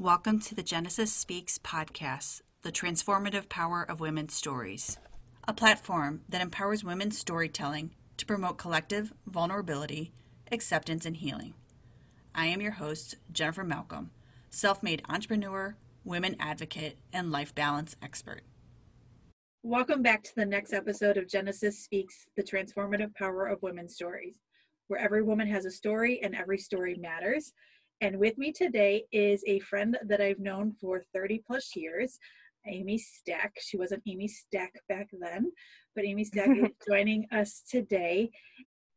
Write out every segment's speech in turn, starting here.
Welcome to the Genesis Speaks podcast, the transformative power of women's stories, a platform that empowers women's storytelling to promote collective vulnerability, acceptance, and healing. I am your host, Jennifer Malcolm, self made entrepreneur, women advocate, and life balance expert. Welcome back to the next episode of Genesis Speaks The Transformative Power of Women's Stories, where every woman has a story and every story matters. And with me today is a friend that I've known for 30 plus years, Amy Stack. She wasn't Amy Stack back then, but Amy Stack is joining us today.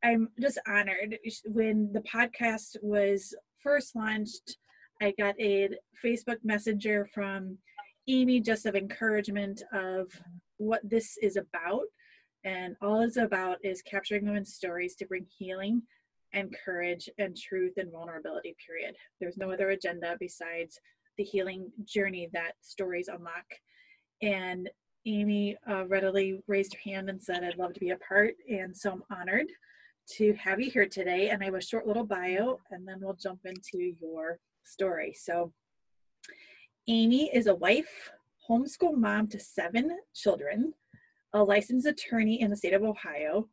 I'm just honored. When the podcast was first launched, I got a Facebook Messenger from Amy just of encouragement of what this is about. And all it's about is capturing women's stories to bring healing and courage and truth and vulnerability, period. There's no other agenda besides the healing journey that stories unlock. And Amy uh, readily raised her hand and said, I'd love to be a part. And so I'm honored to have you here today. And I have a short little bio, and then we'll jump into your story. So, Amy is a wife, homeschool mom to seven children, a licensed attorney in the state of Ohio,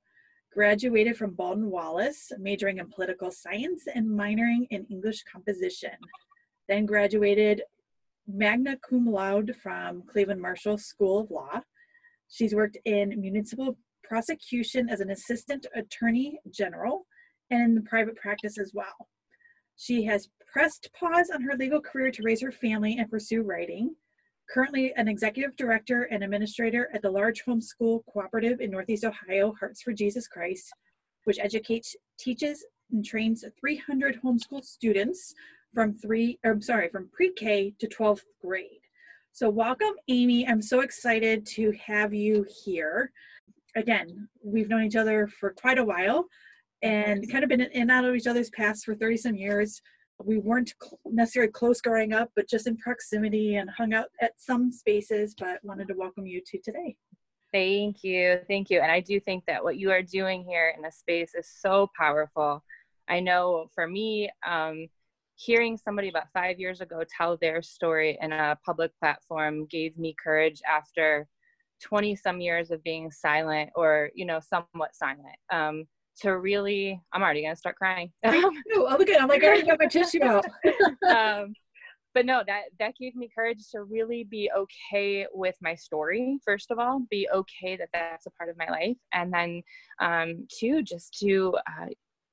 graduated from Baldwin Wallace, majoring in political science and minoring in English composition. Then graduated magna cum laude from Cleveland Marshall School of Law. She's worked in municipal prosecution as an assistant attorney general and in the private practice as well. She has pressed pause on her legal career to raise her family and pursue writing. Currently an executive director and administrator at the large homeschool cooperative in Northeast Ohio, Hearts for Jesus Christ, which educates, teaches, and trains 300 homeschool students from three, or I'm sorry, from pre-K to 12th grade. So welcome, Amy. I'm so excited to have you here. Again, we've known each other for quite a while and kind of been in and out of each other's paths for 30 some years we weren't necessarily close growing up, but just in proximity and hung out at some spaces, but wanted to welcome you to today. Thank you. Thank you. And I do think that what you are doing here in the space is so powerful. I know for me, um, hearing somebody about five years ago tell their story in a public platform gave me courage after 20 some years of being silent or, you know, somewhat silent. Um, to really i'm already gonna start crying. Oh look at i'm like i already got my tissue out. Um, but no that that gave me courage to really be okay with my story first of all be okay that that's a part of my life and then um two just to uh,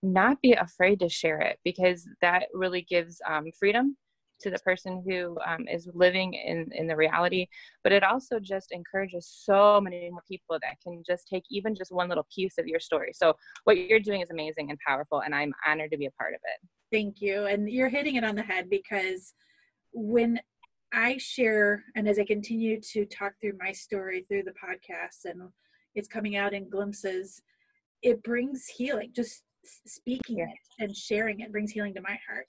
not be afraid to share it because that really gives um, freedom to the person who um, is living in, in the reality but it also just encourages so many more people that can just take even just one little piece of your story. So what you're doing is amazing and powerful and i'm honored to be a part of it. Thank you. And you're hitting it on the head because when i share and as i continue to talk through my story through the podcast and it's coming out in glimpses it brings healing just speaking yeah. it and sharing it brings healing to my heart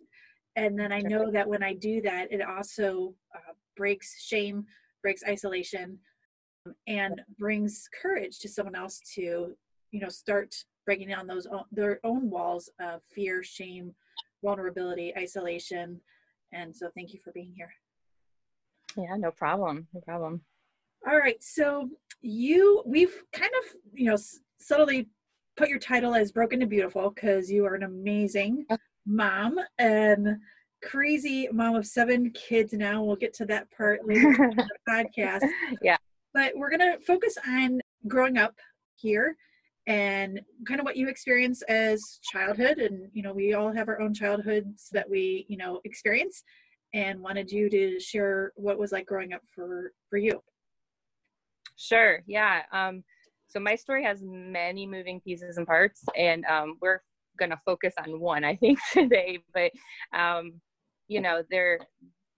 and then i know that when i do that it also uh, breaks shame breaks isolation um, and brings courage to someone else to you know start breaking down those own, their own walls of fear shame vulnerability isolation. And so thank you for being here. Yeah no problem no problem. All right so you we've kind of you know subtly put your title as broken to beautiful because you are an amazing mom and crazy mom of seven kids now. We'll get to that part later in the podcast. Yeah. But we're going to focus on growing up here and kind of what you experience as childhood. And, you know, we all have our own childhoods that we, you know, experience and wanted you to share what was like growing up for, for you. Sure. Yeah. Um, so my story has many moving pieces and parts, and um, we're going to focus on one, I think, today. But um, you know, there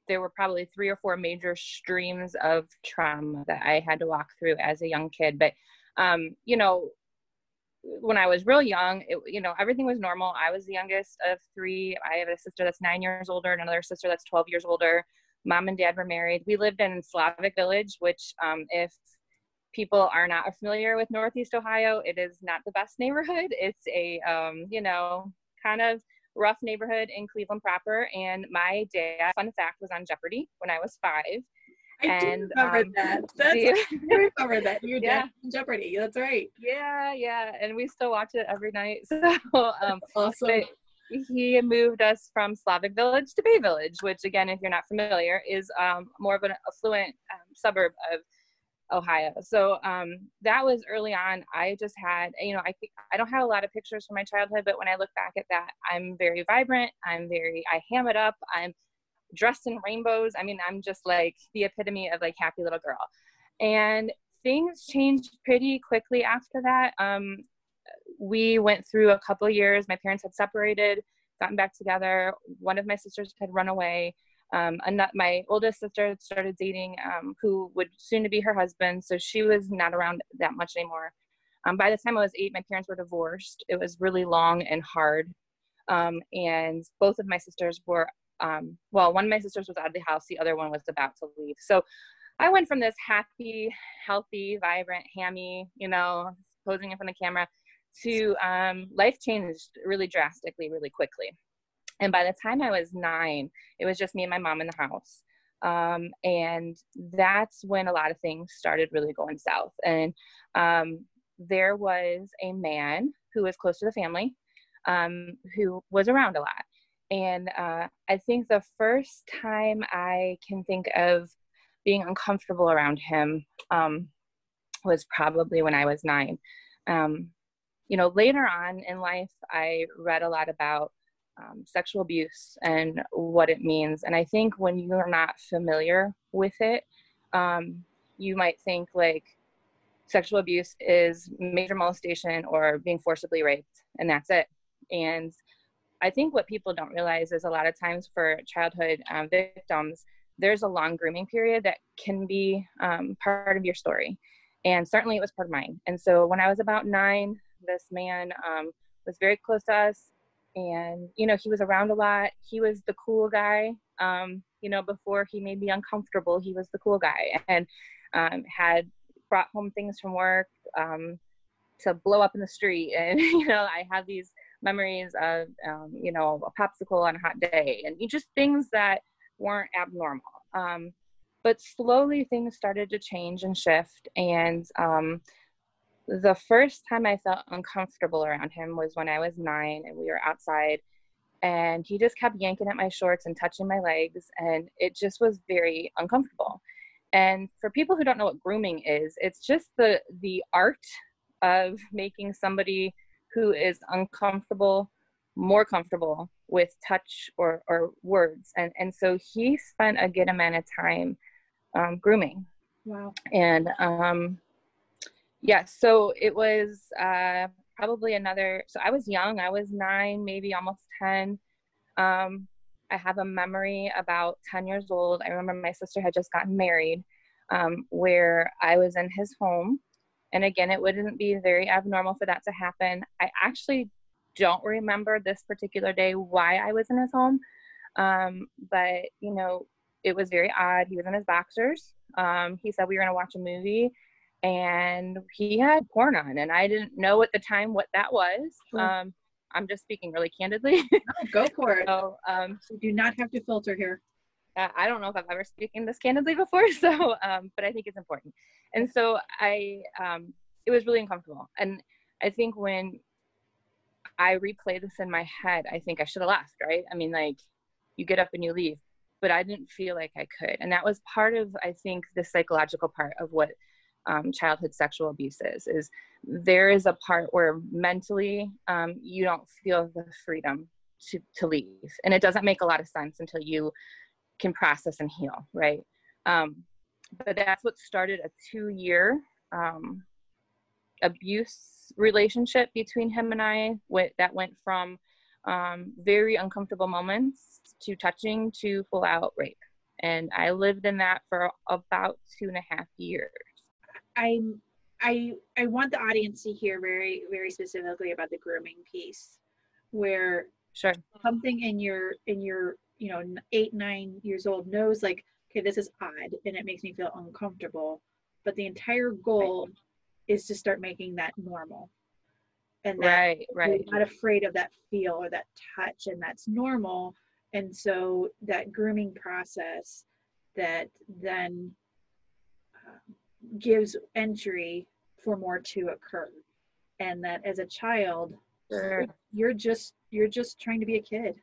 there were probably three or four major streams of trauma that I had to walk through as a young kid. But um, you know, when I was real young, it, you know, everything was normal. I was the youngest of three. I have a sister that's nine years older and another sister that's 12 years older. Mom and dad were married. We lived in Slavic Village, which, um, if people are not familiar with Northeast Ohio, it is not the best neighborhood. It's a, um, you know, kind of rough neighborhood in Cleveland proper. And my dad, fun fact, was on Jeopardy when I was five. I and, do remember um, that. That's you, I remember that. Your yeah. dad Jeopardy. That's right. Yeah, yeah. And we still watch it every night. So um awesome. he moved us from Slavic Village to Bay Village, which again, if you're not familiar, is um, more of an affluent um, suburb of Ohio. So um, that was early on. I just had, you know, I, I don't have a lot of pictures from my childhood, but when I look back at that, I'm very vibrant. I'm very, I ham it up. I'm dressed in rainbows. I mean, I'm just like the epitome of like happy little girl. And things changed pretty quickly after that. Um, we went through a couple years. My parents had separated, gotten back together. One of my sisters had run away um, my oldest sister started dating um, who would soon to be her husband so she was not around that much anymore. Um, by the time i was eight my parents were divorced. It was really long and hard. Um, and both of my sisters were um, well one of my sisters was out of the house the other one was about to leave. So i went from this happy healthy vibrant hammy you know posing in front of the camera to um, life changed really drastically really quickly and by the time I was nine, it was just me and my mom in the house. Um, and that's when a lot of things started really going south. And um, there was a man who was close to the family um, who was around a lot. And uh, I think the first time I can think of being uncomfortable around him um, was probably when I was nine. Um, you know, later on in life, I read a lot about um, sexual abuse and what it means. And I think when you're not familiar with it, um, you might think like sexual abuse is major molestation or being forcibly raped, and that's it. And I think what people don't realize is a lot of times for childhood um, victims, there's a long grooming period that can be um, part of your story. And certainly it was part of mine. And so when I was about nine, this man um, was very close to us and you know he was around a lot. He was the cool guy um, you know before he made me uncomfortable he was the cool guy and um, had brought home things from work um, to blow up in the street and you know i have these memories of um, you know a popsicle on a hot day and just things that weren't abnormal. Um, but slowly things started to change and shift and um, the first time I felt uncomfortable around him was when I was nine and we were outside and he just kept yanking at my shorts and touching my legs and it just was very uncomfortable. And for people who don't know what grooming is, it's just the the art of making somebody who is uncomfortable more comfortable with touch or, or words. And and so he spent a good amount of time um, grooming. Wow. And um Yes, so it was uh, probably another. So I was young. I was nine, maybe almost ten. Um, I have a memory about ten years old. I remember my sister had just gotten married, um, where I was in his home, and again, it wouldn't be very abnormal for that to happen. I actually don't remember this particular day why I was in his home, um, but you know, it was very odd. He was in his boxers. Um, he said we were going to watch a movie and he had porn on and i didn't know at the time what that was. Um, i'm just speaking really candidly. No, go for it. So, um, you do not have to filter here. I don't know if i've ever spoken this candidly before so um, but i think it's important. And so i um, it was really uncomfortable. And i think when i replay this in my head i think i should have left right? I mean like you get up and you leave but i didn't feel like i could. And that was part of i think the psychological part of what um, childhood sexual abuses is there is a part where mentally um, you don't feel the freedom to, to leave. And it doesn't make a lot of sense until you can process and heal right? Um, but that's what started a two year um, abuse relationship between him and i that went from um, very uncomfortable moments to touching to full out rape. And i lived in that for about two and a half years I'm I I want the audience to hear very very specifically about the grooming piece, where sure something in your in your you know eight nine years old knows like okay this is odd and it makes me feel uncomfortable, but the entire goal right. is to start making that normal. and that right right not afraid of that feel or that touch and that's normal and so that grooming process that then gives entry for more to occur. And that as a child sure. you're just you're just trying to be a kid.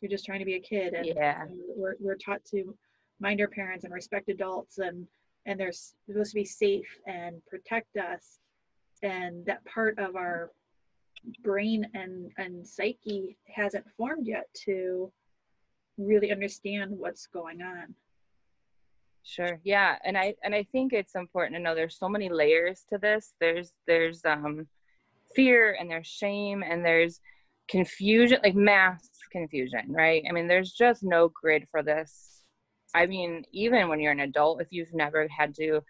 You're just trying to be a kid. And, yeah. we're, we're taught to mind our parents and respect adults and and they're supposed to be safe and protect us. And that part of our brain and and psyche hasn't formed yet to really understand what's going on sure yeah and i and i think it's important to know there's so many layers to this. There's there's um fear and there's shame and there's confusion like mass confusion right? I mean there's just no grid for this. I mean even when you're an adult if you've never had to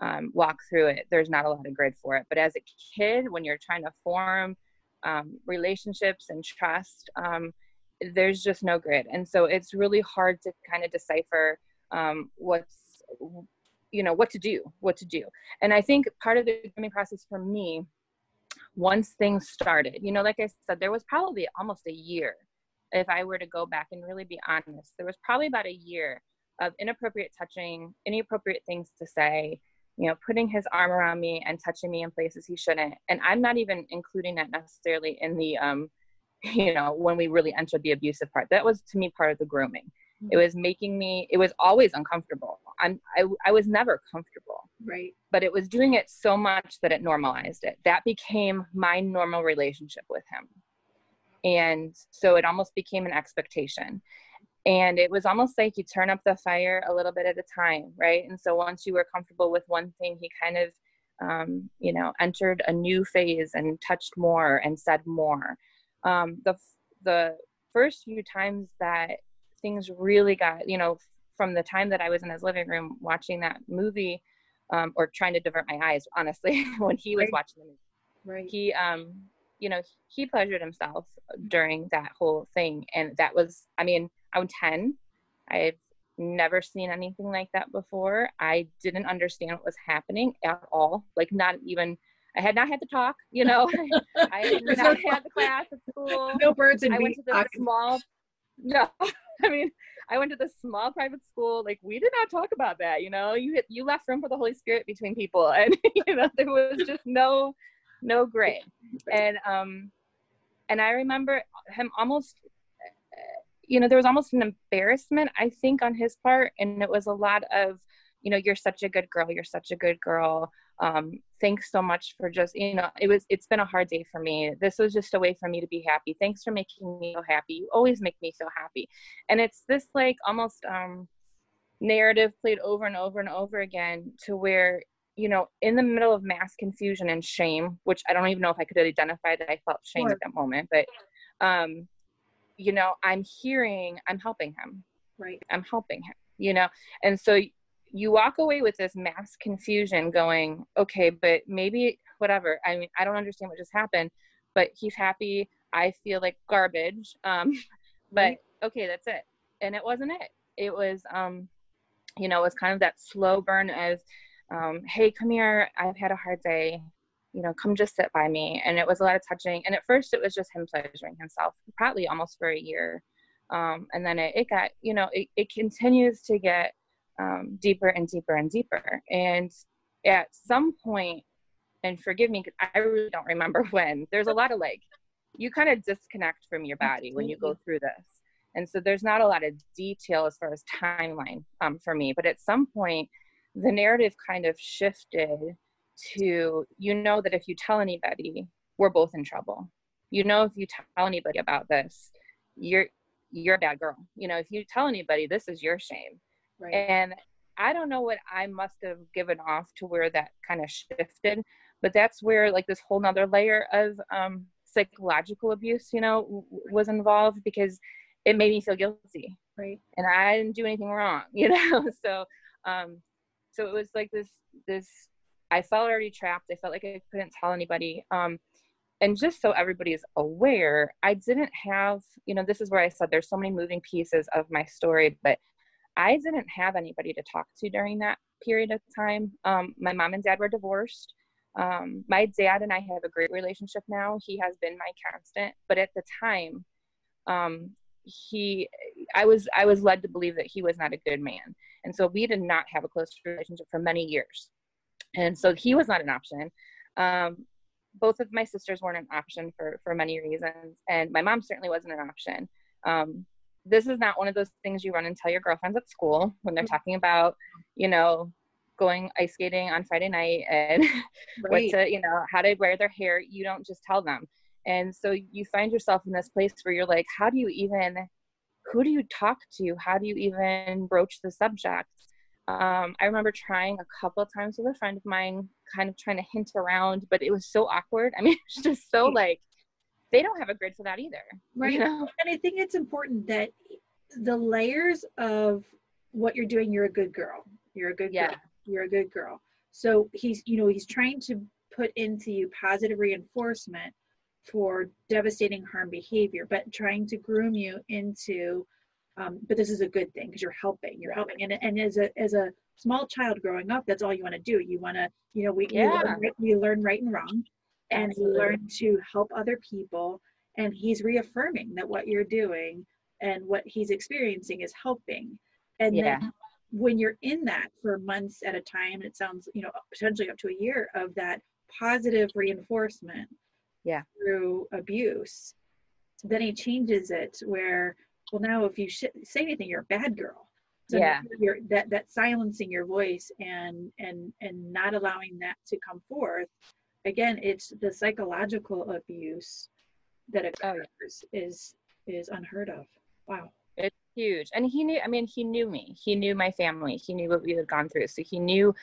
um, walk through it there's not a lot of grid for it. But as a kid when you're trying to form um, relationships and trust um, there's just no grid. And so it's really hard to kind of decipher um, what's you know what to do what to do. And i think part of the grooming process for me once things started you know like i said there was probably almost a year if i were to go back and really be honest there was probably about a year of inappropriate touching inappropriate things to say you know putting his arm around me and touching me in places he shouldn't. And i'm not even including that necessarily in the um you know when we really entered the abusive part. That was to me part of the grooming. It was making me it was always uncomfortable. I'm I, I was never comfortable. Right. But it was doing it so much that it normalized it. That became my normal relationship with him. And so it almost became an expectation. And it was almost like you turn up the fire a little bit at a time right? And so once you were comfortable with one thing he kind of um, you know entered a new phase and touched more and said more. Um, the the first few times that things really got you know from the time that i was in his living room watching that movie um, or trying to divert my eyes honestly when he was right. watching the movie. Right. He um you know he pleasured himself during that whole thing and that was i mean i'm 10 i've never seen anything like that before. I didn't understand what was happening at all. Like not even i had not had to talk you know? I had not had the class at school. No birds and i went to the small no i mean i went to the small private school like we did not talk about that you know you you left room for the holy spirit between people and you know there was just no no gray. and um and i remember him almost you know there was almost an embarrassment i think on his part and it was a lot of you know you're such a good girl you're such a good girl um thanks so much for just you know it was it's been a hard day for me this was just a way for me to be happy thanks for making me so happy you always make me so happy and it's this like almost um narrative played over and over and over again to where you know, in the middle of mass confusion and shame, which I don't even know if I could identify that I felt shame sure. at that moment, but, um, you know, I'm hearing, I'm helping him. Right. I'm helping him, you know? And so you walk away with this mass confusion going, okay, but maybe whatever. I mean, I don't understand what just happened, but he's happy. I feel like garbage. Um, but okay, that's it. And it wasn't it. It was, um, you know, it was kind of that slow burn as, um, hey, come here. I've had a hard day. You know, come just sit by me. And it was a lot of touching. And at first, it was just him pleasuring himself, probably almost for a year. Um, and then it, it, got, you know, it, it continues to get um, deeper and deeper and deeper. And at some point, and forgive me, because I really don't remember when, there's a lot of like, you kind of disconnect from your body when you go through this. And so there's not a lot of detail as far as timeline um, for me. But at some point, the narrative kind of shifted to you know that if you tell anybody we're both in trouble you know if you tell anybody about this you're you're a bad girl you know if you tell anybody this is your shame right. and i don't know what i must have given off to where that kind of shifted but that's where like this whole nother layer of um, psychological abuse you know w- was involved because it made me feel guilty. Right. And i didn't do anything wrong you know? So um so it was like this this i felt already trapped. I felt like i couldn't tell anybody. Um and just so everybody is aware i didn't have you know this is where i said there's so many moving pieces of my story but i didn't have anybody to talk to during that period of time um, my mom and dad were divorced Um, my dad and I have a great relationship now. He has been my constant, but at the time, um, he, I was, I was led to believe that he was not a good man, and so we did not have a close relationship for many years, and so he was not an option. Um, both of my sisters weren't an option for for many reasons, and my mom certainly wasn't an option. This is not one of those things you run and tell your girlfriends at school when they're mm-hmm. talking about, you know, going ice skating on Friday night and right. what to, you know, how to wear their hair. You don't just tell them. And so you find yourself in this place where you're like, how do you even, who do you talk to? How do you even broach the subject? Um, I remember trying a couple of times with a friend of mine, kind of trying to hint around, but it was so awkward. I mean, it's just so like, they don't have a grid for that either. Right. You know? And I think it's important that the layers of what you're doing, you're a good girl. You're a good yeah. girl. You're a good girl. So he's, you know, he's trying to put into you positive reinforcement for devastating harm behavior, but trying to groom you into, um, but this is a good thing because you're helping, you're helping. And, and as a, as a small child growing up, that's all you want to do. You want to, you know, we, yeah. we, learn, we learn right and wrong and Absolutely. learn to help other people. And he's reaffirming that what you're doing and what he's experiencing is helping. And yeah. then when you're in that for months at a time, it sounds, you know, potentially up to a year of that positive reinforcement yeah. through abuse, then he changes it where, well, now if you sh- say anything, you're a bad girl. So yeah. you're that that silencing your voice and and and not allowing that to come forth again it's the psychological abuse that occurs oh, yeah. is is unheard of. Wow. It's huge. And he knew i mean he knew me. He knew my family. He knew what we had gone through. So he knew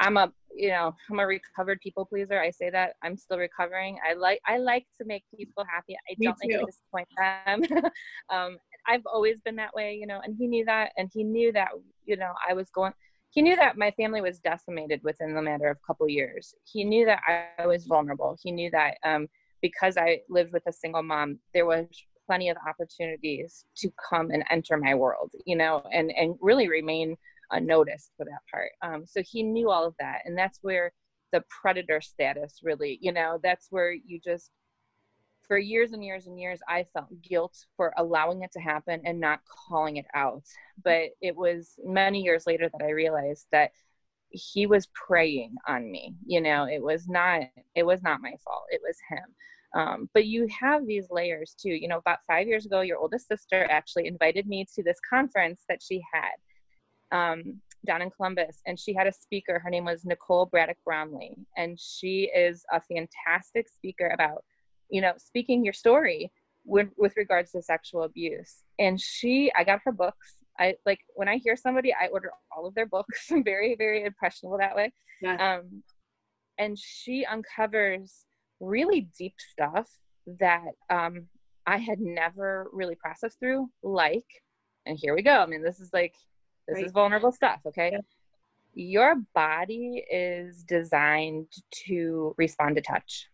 i'm a you know i'm a recovered people pleaser. I say that i'm still recovering. I like i like to make people happy. I me don't too. like to disappoint them. Um i've always been that way you know and he knew that. And he knew that you know i was going he knew that my family was decimated within the matter of a couple years. He knew that I was vulnerable. He knew that um, because I lived with a single mom, there was plenty of opportunities to come and enter my world, you know, and and really remain unnoticed for that part. Um, so he knew all of that, and that's where the predator status really, you know, that's where you just for years and years and years, I felt guilt for allowing it to happen and not calling it out. But it was many years later that I realized that he was preying on me. You know, it was not it was not my fault. It was him. Um, but you have these layers too. You know, about five years ago, your oldest sister actually invited me to this conference that she had um, down in Columbus, and she had a speaker. Her name was Nicole Braddock Bromley, and she is a fantastic speaker about you know, speaking your story with, with regards to sexual abuse. And she, I got her books. I like when I hear somebody, I order all of their books. I'm very, very impressionable that way. Yeah. Um, and she uncovers really deep stuff that um, I had never really processed through, like, and here we go. I mean, this is like, this right. is vulnerable stuff, okay? Yeah. Your body is designed to respond to touch.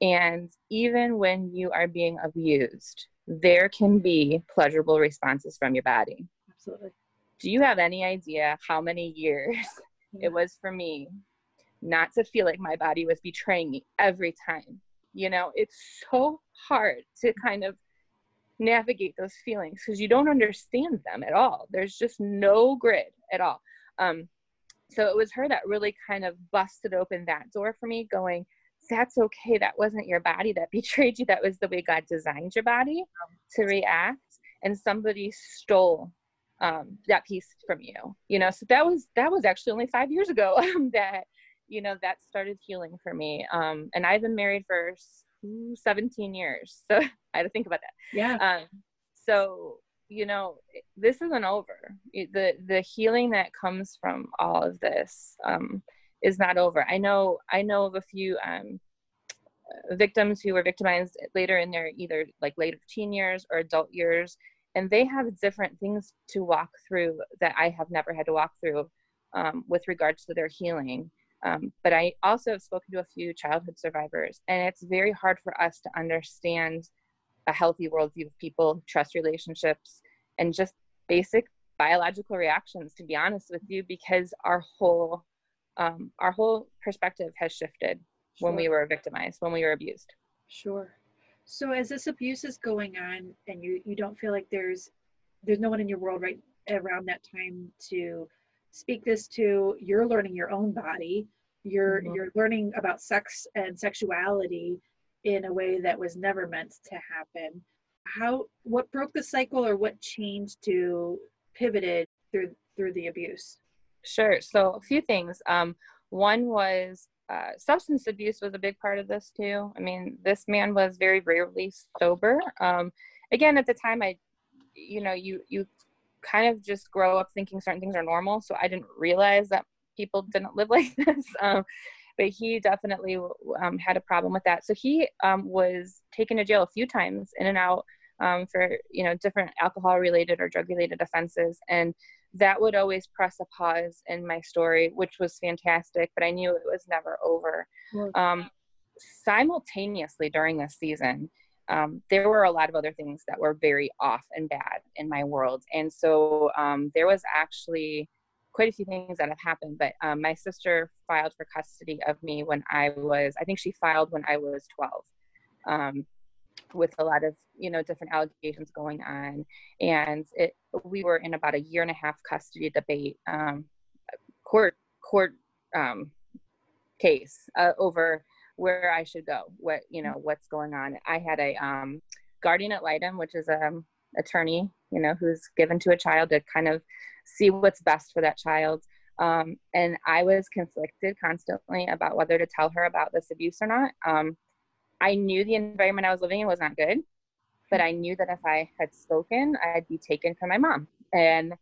And even when you are being abused, there can be pleasurable responses from your body. Absolutely. Do you have any idea how many years yeah. it was for me not to feel like my body was betraying me every time? You know, it's so hard to kind of navigate those feelings because you don't understand them at all. There's just no grid at all. Um, so it was her that really kind of busted open that door for me, going, that's okay. That wasn't your body that betrayed you. That was the way God designed your body to react. And somebody stole um, that piece from you. You know, so that was that was actually only five years ago um, that you know that started healing for me. Um, and I've been married for 17 years, so I had to think about that. Yeah. Um, so you know this isn't over. The the healing that comes from all of this. Um, is not over. I know I know of a few um, victims who were victimized later in their either like later teen years or adult years, and they have different things to walk through that I have never had to walk through um, with regards to their healing. Um, but I also have spoken to a few childhood survivors, and it's very hard for us to understand a healthy worldview of people, trust relationships, and just basic biological reactions, to be honest with you, because our whole um, our whole perspective has shifted sure. when we were victimized, when we were abused. Sure. So as this abuse is going on, and you you don't feel like there's there's no one in your world right around that time to speak this to, you're learning your own body. You're mm-hmm. you're learning about sex and sexuality in a way that was never meant to happen. How what broke the cycle or what changed to pivoted through through the abuse? Sure. So a few things. Um, one was uh, substance abuse was a big part of this too. I mean, this man was very rarely sober. Um, again, at the time, I, you know, you you kind of just grow up thinking certain things are normal. So I didn't realize that people didn't live like this. Um, but he definitely um, had a problem with that. So he um, was taken to jail a few times, in and out um, for you know different alcohol related or drug related offenses, and that would always press a pause in my story, which was fantastic. But I knew it was never over. Mm-hmm. simultaneously during this season, um, there were a lot of other things that were very off and bad in my world, and so um, there was actually quite a few things that have happened. But um, my sister filed for custody of me when I was, I think she filed when I was 12. With a lot of you know different allegations going on. And it we were in about a year and a half custody debate um, court court um, case uh, over where I should go what you know what's going on. I had a um, guardian ad litem which is a um, attorney you know who's given to a child to kind of see what's best for that child. Um, and I was conflicted constantly about whether to tell her about this abuse or not. Um, I knew the environment I was living in was not good, but I knew that if I had spoken, I'd be taken from my mom. And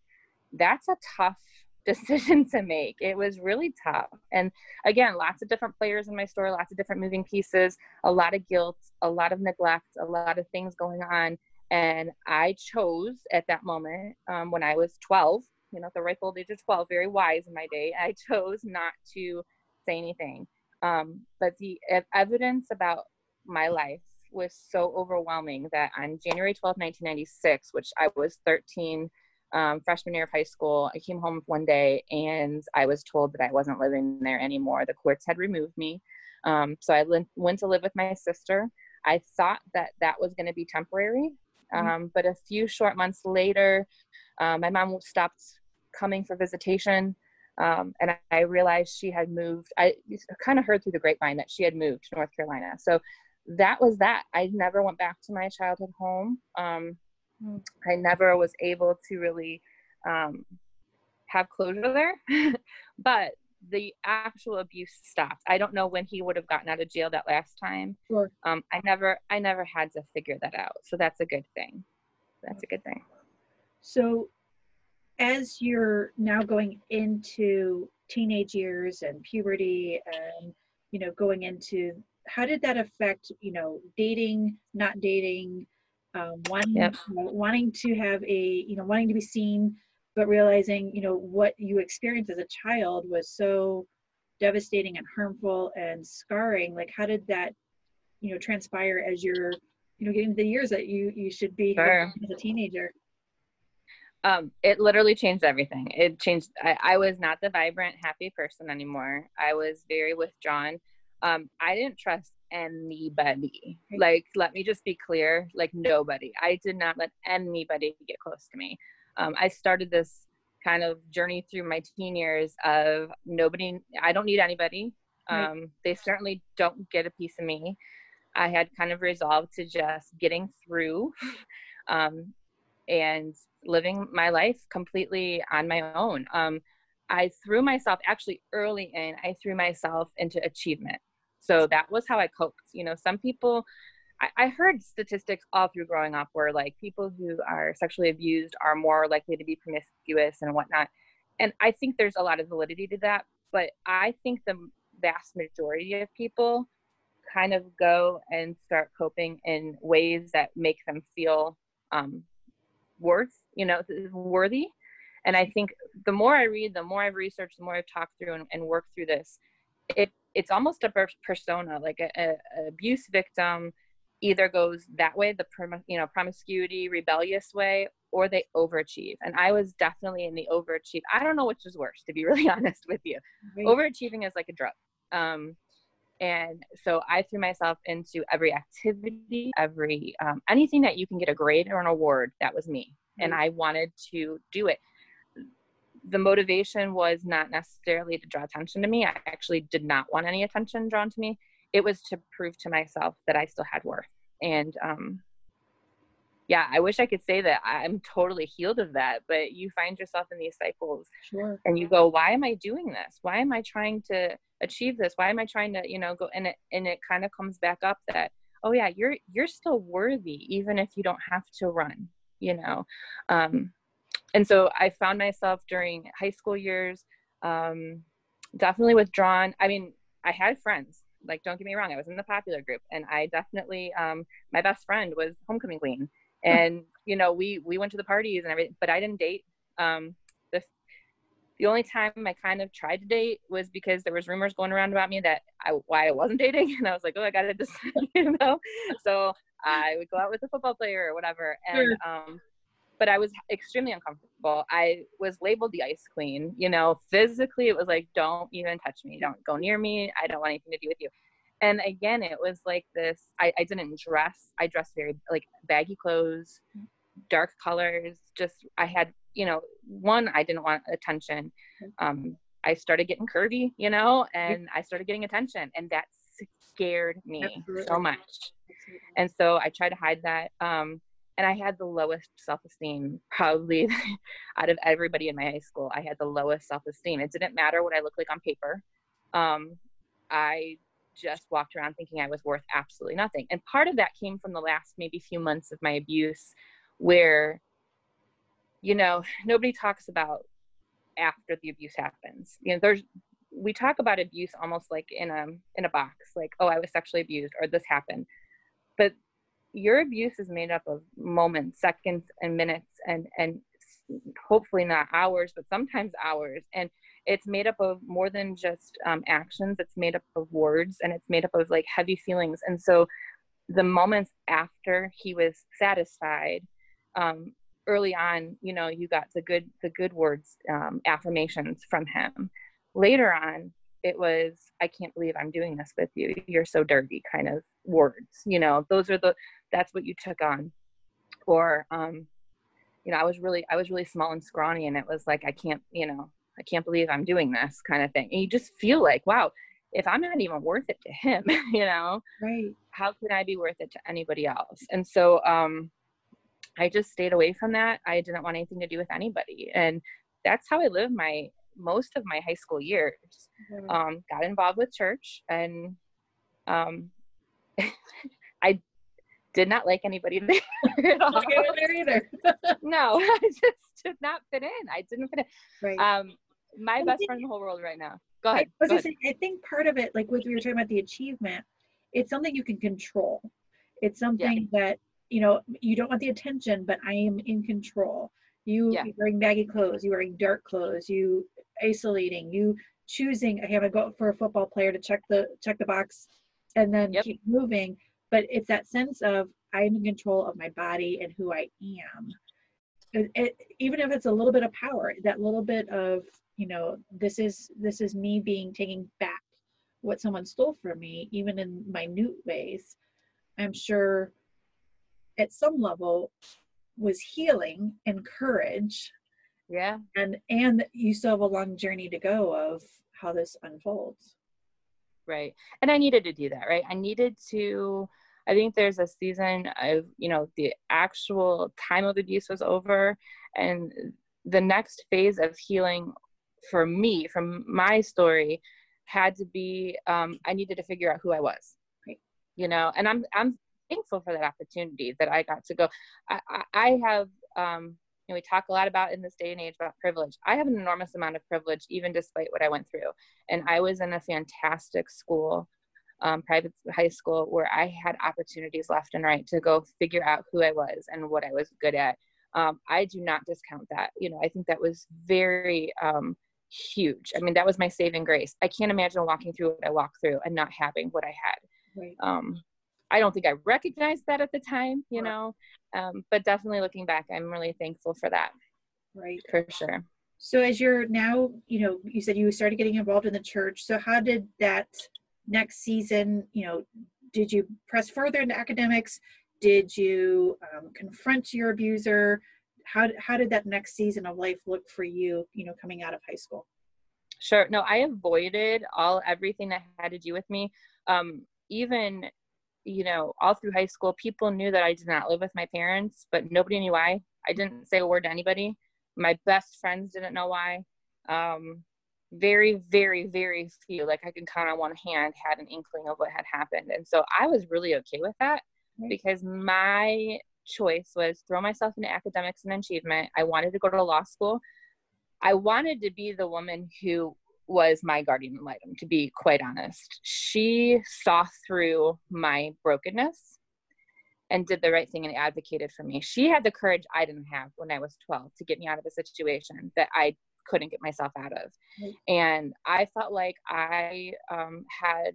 that's a tough decision to make. It was really tough. And again, lots of different players in my story, lots of different moving pieces, a lot of guilt, a lot of neglect, a lot of things going on. And I chose at that moment, um, when I was 12, you know, at the ripe old age of 12, very wise in my day, I chose not to say anything. Um, but the evidence about my life was so overwhelming that on January 12, 1996, which I was 13, um, freshman year of high school, I came home one day and I was told that I wasn't living there anymore. The courts had removed me. Um, so I li- went to live with my sister. I thought that that was going to be temporary. Mm-hmm. Um, mm-hmm. But a few short months later, um, my mom stopped coming for visitation. Um, and I, I, realized she had moved. I kind of heard through the grapevine that she had moved to North Carolina. So that was that. I never went back to my childhood home. Um, I never was able to really um, have closure there, but the actual abuse stopped. I don't know when he would have gotten out of jail that last time. Sure. Um, I never, I never had to figure that out. So that's a good thing. That's a good thing. So, as you're now going into teenage years and puberty, and you know, going into how did that affect you know dating not dating um, wanting, yep. you know, wanting to have a you know wanting to be seen but realizing you know what you experienced as a child was so devastating and harmful and scarring like how did that you know transpire as you're you know getting the years that you you should be sure. as a teenager um it literally changed everything it changed I, I was not the vibrant happy person anymore i was very withdrawn um, I didn't trust anybody. Like, let me just be clear like, nobody. I did not let anybody get close to me. Um, I started this kind of journey through my teen years of nobody, I don't need anybody. Um, right. They certainly don't get a piece of me. I had kind of resolved to just getting through um, and living my life completely on my own. Um, I threw myself actually early in, I threw myself into achievement. So that was how I coped. You know, some people, I, I heard statistics all through growing up where like people who are sexually abused are more likely to be promiscuous and whatnot. And I think there's a lot of validity to that. But I think the vast majority of people kind of go and start coping in ways that make them feel um, worth, you know, worthy. And I think the more I read, the more I've researched, the more I've talked through and, and worked through this, it it's almost a persona like a, a, a abuse victim either goes that way the you know promiscuity rebellious way or they overachieve. And I was definitely in the overachieve. I don't know which is worse, to be really honest with you. Right. Overachieving is like a drug. Um, and so I threw myself into every activity, every um, anything that you can get a grade or an award. That was me, right. and I wanted to do it. The motivation was not necessarily to draw attention to me. I actually did not want any attention drawn to me. It was to prove to myself that I still had worth. And um, yeah, I wish I could say that I'm totally healed of that, but you find yourself in these cycles sure. and you go, why am I doing this? Why am I trying to achieve this? Why am I trying to, you know, go and it, and it kind of comes back up that, oh yeah, you're, you're still worthy, even if you don't have to run, you know? Um, and so I found myself during high school years, um, definitely withdrawn. I mean, I had friends, like, don't get me wrong. I was in the popular group and I definitely, um, my best friend was homecoming queen and you know we we went to the parties and everything but i didn't date um the the only time i kind of tried to date was because there was rumors going around about me that i why i wasn't dating and i was like oh i gotta decide you know so i would go out with a football player or whatever and um but i was extremely uncomfortable. I was labeled the ice queen you know physically it was like don't even touch me. Don't go near me. I don't want anything to do with you. And again it was like this I, I didn't dress i dressed very like baggy clothes dark colors just i had you know one i didn't want attention. Um i started getting curvy you know and i started getting attention and that scared me Absolutely. so much and so i tried to hide that um and i had the lowest self-esteem probably out of everybody in my high school i had the lowest self-esteem it didn't matter what i looked like on paper um i just walked around thinking I was worth absolutely nothing. And part of that came from the last maybe few months of my abuse, where, you know, nobody talks about after the abuse happens. You know, there's we talk about abuse almost like in a in a box, like, oh, I was sexually abused or this happened. But your abuse is made up of moments, seconds, and minutes, and and hopefully not hours, but sometimes hours. And it's made up of more than just um, actions. It's made up of words and it's made up of like heavy feelings. And so the moments after he was satisfied um, early on you know you got the good the good words um, affirmations from him. Later on it was i can't believe i'm doing this with you. You're so dirty kind of words you know. Those are the that's what you took on or um you know i was really i was really small and scrawny and it was like i can't you know I can't believe I'm doing this kind of thing. And you just feel like, wow, if I'm not even worth it to him, you know, right? How can I be worth it to anybody else? And so, um, I just stayed away from that. I didn't want anything to do with anybody, and that's how I lived my most of my high school years. Mm-hmm. Um, got involved with church, and um, I did not like anybody there at all. there either. no, I just did not fit in. I didn't fit in. Right. Um, my I best friend in the whole world right now. Go ahead. I, Go ahead. Say, I think part of it, like what we were talking about the achievement, it's something you can control. It's something yeah. that, you know, you don't want the attention, but I am in control. You yeah. wearing baggy clothes, you wearing dark clothes, you isolating, you choosing, I have to go for a football player to check the check the box and then yep. keep moving. But it's that sense of I'm in control of my body and who I am. It, it, even if it's a little bit of power, that little bit of you know this is this is me being taking back what someone stole from me even in minute ways i'm sure at some level was healing and courage. Yeah. And and you still have a long journey to go of how this unfolds right. And i needed to do that right? I needed to i think there's a season of you know the actual time of abuse was over and the next phase of healing for me from my story had to be um, i needed to figure out who i was right. you know and i'm i'm thankful for that opportunity that i got to go. I i, I have um, you know, we talk a lot about in this day and age about privilege. I have an enormous amount of privilege, even despite what I went through. And I was in a fantastic school, um, private high school, where I had opportunities left and right to go figure out who I was and what I was good at. Um, I do not discount that. You know, I think that was very um, huge. I mean, that was my saving grace. I can't imagine walking through what I walked through and not having what I had. Right. Um, I don't think I recognized that at the time, you know. Um, but definitely looking back, I'm really thankful for that. Right. For sure. So as you're now, you know, you said you started getting involved in the church. So how did that next season, you know, did you press further into academics? Did you um, confront your abuser? How how did that next season of life look for you? You know, coming out of high school. Sure. No, I avoided all everything that had to do with me. Um, even you know, all through high school, people knew that I did not live with my parents, but nobody knew why. I didn't say a word to anybody. My best friends didn't know why. Um, very, very, very few, like I can count on one hand, had an inkling of what had happened. And so I was really okay with that right. because my choice was throw myself into academics and achievement. I wanted to go to law school. I wanted to be the woman who was my guardian ad litem, to be quite honest. She saw through my brokenness and did the right thing and advocated for me. She had the courage I didn't have when I was 12 to get me out of a situation that I couldn't get myself out of. And I felt like I um, had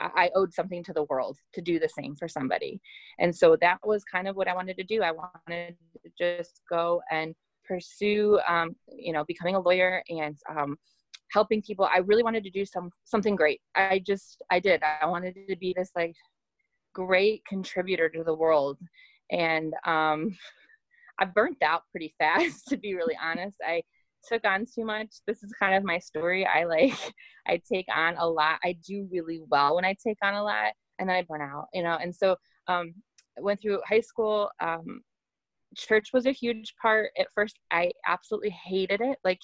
I owed something to the world to do the same for somebody. And so that was kind of what I wanted to do. I wanted to just go and pursue, um, you know, becoming a lawyer and um, helping people. I really wanted to do some something great. I just I did. I wanted to be this like great contributor to the world, and um, I burnt out pretty fast. To be really honest, I took on too much. This is kind of my story. I like I take on a lot. I do really well when I take on a lot, and then I burn out. You know, and so um, went through high school. Um, church was a huge part at first i absolutely hated it like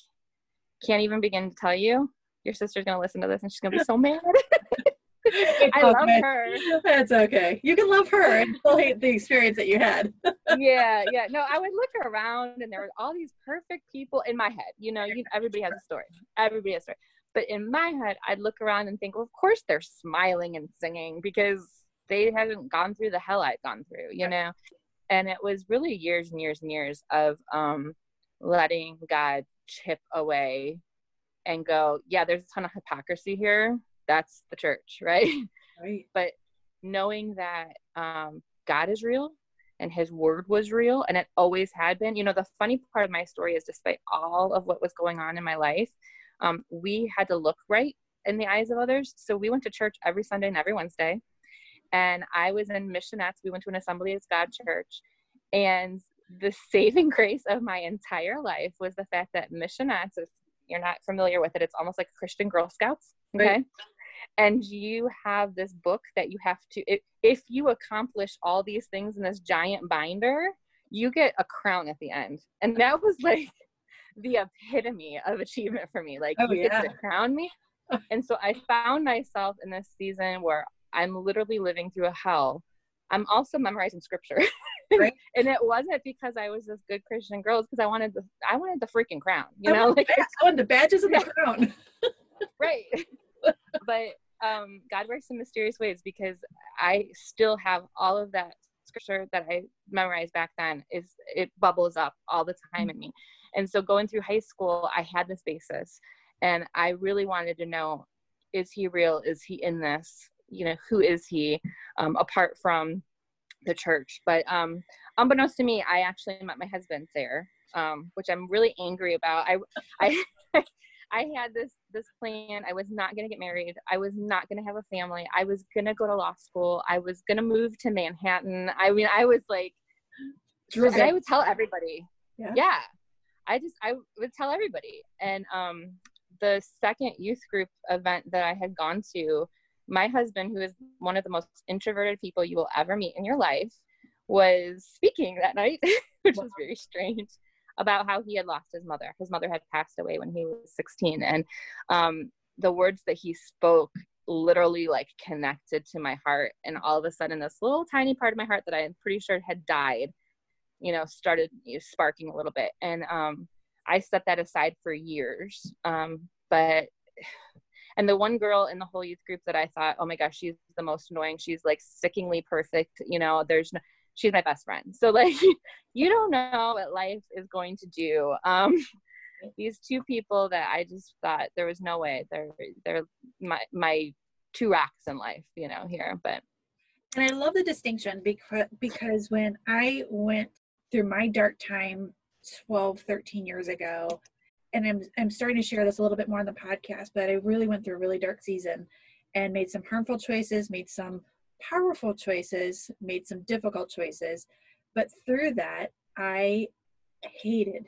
can't even begin to tell you. Your sister's gonna listen to this and she's gonna be so mad. I love her. That's okay. You can love her and still hate the experience that you had. yeah, yeah. No, I would look around and there were all these perfect people in my head. You know, you, everybody has a story. Everybody has a story. But in my head, I'd look around and think, well, of course they're smiling and singing because they hadn't gone through the hell I'd gone through, you know? And it was really years and years and years of um, letting God chip away and go, yeah, there's a ton of hypocrisy here. That's the church, right? Right. but knowing that um, God is real and his word was real and it always had been. You know, the funny part of my story is despite all of what was going on in my life, um, we had to look right in the eyes of others. So we went to church every Sunday and every Wednesday. And I was in missionettes. We went to an Assembly of God church. And the saving grace of my entire life was the fact that missionettes, if you're not familiar with it, it's almost like Christian Girl Scouts. Okay. Right. And you have this book that you have to, if, if you accomplish all these things in this giant binder, you get a crown at the end. And that was like the epitome of achievement for me. Like, oh, you yeah. get to crown me. and so I found myself in this season where I'm literally living through a hell. I'm also memorizing scripture. right? and it wasn't because I was this good Christian girl. It's because I wanted the I wanted the freaking crown. You know, like I wanted the badges and the crown. right. but um, God works in mysterious ways because I still have all of that scripture that I memorized back then. Is it bubbles up all the time in me, and so going through high school, I had this basis, and I really wanted to know: Is he real? Is he in this? You know, who is he? Um, apart from the church. But um, unbeknownst to me, I actually met my husband there, um, which I'm really angry about. I, I, I had this this plan. I was not going to get married. I was not going to have a family. I was going to go to law school. I was going to move to Manhattan. I mean, I was like, I would tell everybody. Yeah. yeah. I just I would tell everybody. And um, the second youth group event that I had gone to, my husband, who is one of the most introverted people you will ever meet in your life, was speaking that night, which wow. was very strange, about how he had lost his mother. His mother had passed away when he was 16. And um, the words that he spoke literally like connected to my heart. And all of a sudden, this little tiny part of my heart that I'm pretty sure had died, you know, started you know, sparking a little bit. And um, I set that aside for years. Um, but and the one girl in the whole youth group that I thought, oh my gosh, she's the most annoying. She's like stickingly perfect. You know, there's no, she's my best friend. So like, you don't know what life is going to do. Um, these two people that I just thought there was no way they're they're my my two rocks in life, you know, here. But And I love the distinction because because when I went through my dark time 12, 13 years ago, and I'm I'm starting to share this a little bit more on the podcast, but I really went through a really dark season and made some harmful choices, made some powerful choices, made some difficult choices. But through that, I hated,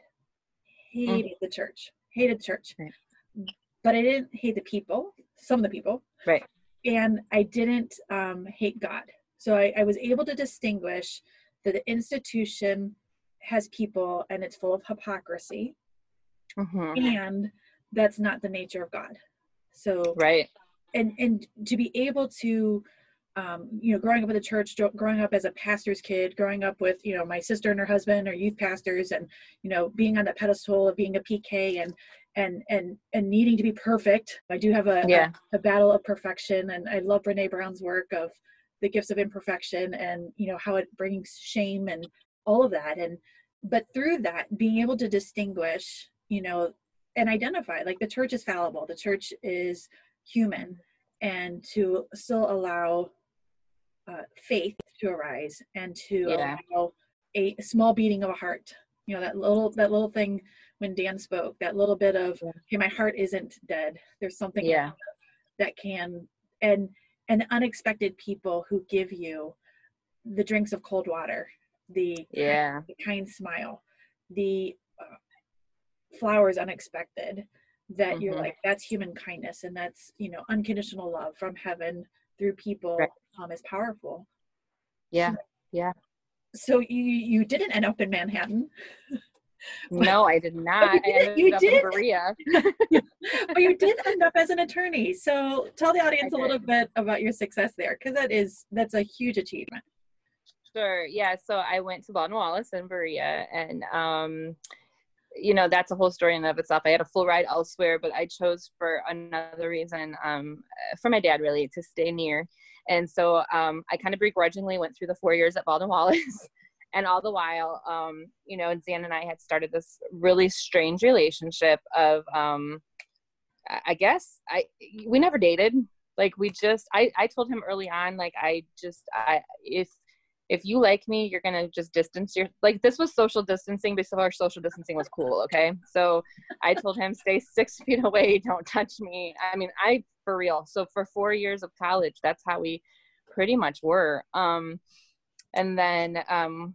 hated mm. the church, hated the church. Right. But I didn't hate the people, some of the people. Right. And I didn't um, hate God. So I, I was able to distinguish that the institution has people and it's full of hypocrisy. Mm-hmm. And that's not the nature of God. So right. And and to be able to um, you know, growing up in the church, growing up as a pastor's kid, growing up with, you know, my sister and her husband are youth pastors and, you know, being on that pedestal of being a PK and, and, and, and needing to be perfect. I do have a, yeah. a, a battle of perfection and I love Brene Brown's work of the gifts of imperfection and, you know, how it brings shame and all of that. And, but through that, being able to distinguish, you know, and identify like the church is fallible, the church is human and to still allow uh, faith to arise and to yeah. allow a small beating of a heart you know that little that little thing when dan spoke that little bit of yeah. okay my heart isn't dead there's something yeah. that can and and unexpected people who give you the drinks of cold water the yeah the kind smile the flowers unexpected that mm-hmm. you're like that's human kindness and that's you know unconditional love from heaven through people right. um, is powerful. Yeah, yeah. So you you didn't end up in Manhattan. no, I did not. you did, you did. Berea. but you did end up as an attorney. So tell the audience a little bit about your success there, because that is that's a huge achievement. Sure. Yeah. So I went to Baldwin Wallace in Berea, and um, you know that's a whole story in and of itself. I had a full ride elsewhere but i chose for another reason um, for my dad really to stay near. And so um, i kind of begrudgingly went through the four years at baldwin wallace. And all the while um, you know Dan and i had started this really strange relationship of um, i guess i we never dated. Like we just i i told him early on like i just i if if you like me, you're gonna just distance your like this was social distancing before social distancing was cool, okay? So I told him stay six feet away, don't touch me. I mean, I for real. So for four years of college, that's how we pretty much were. Um and then um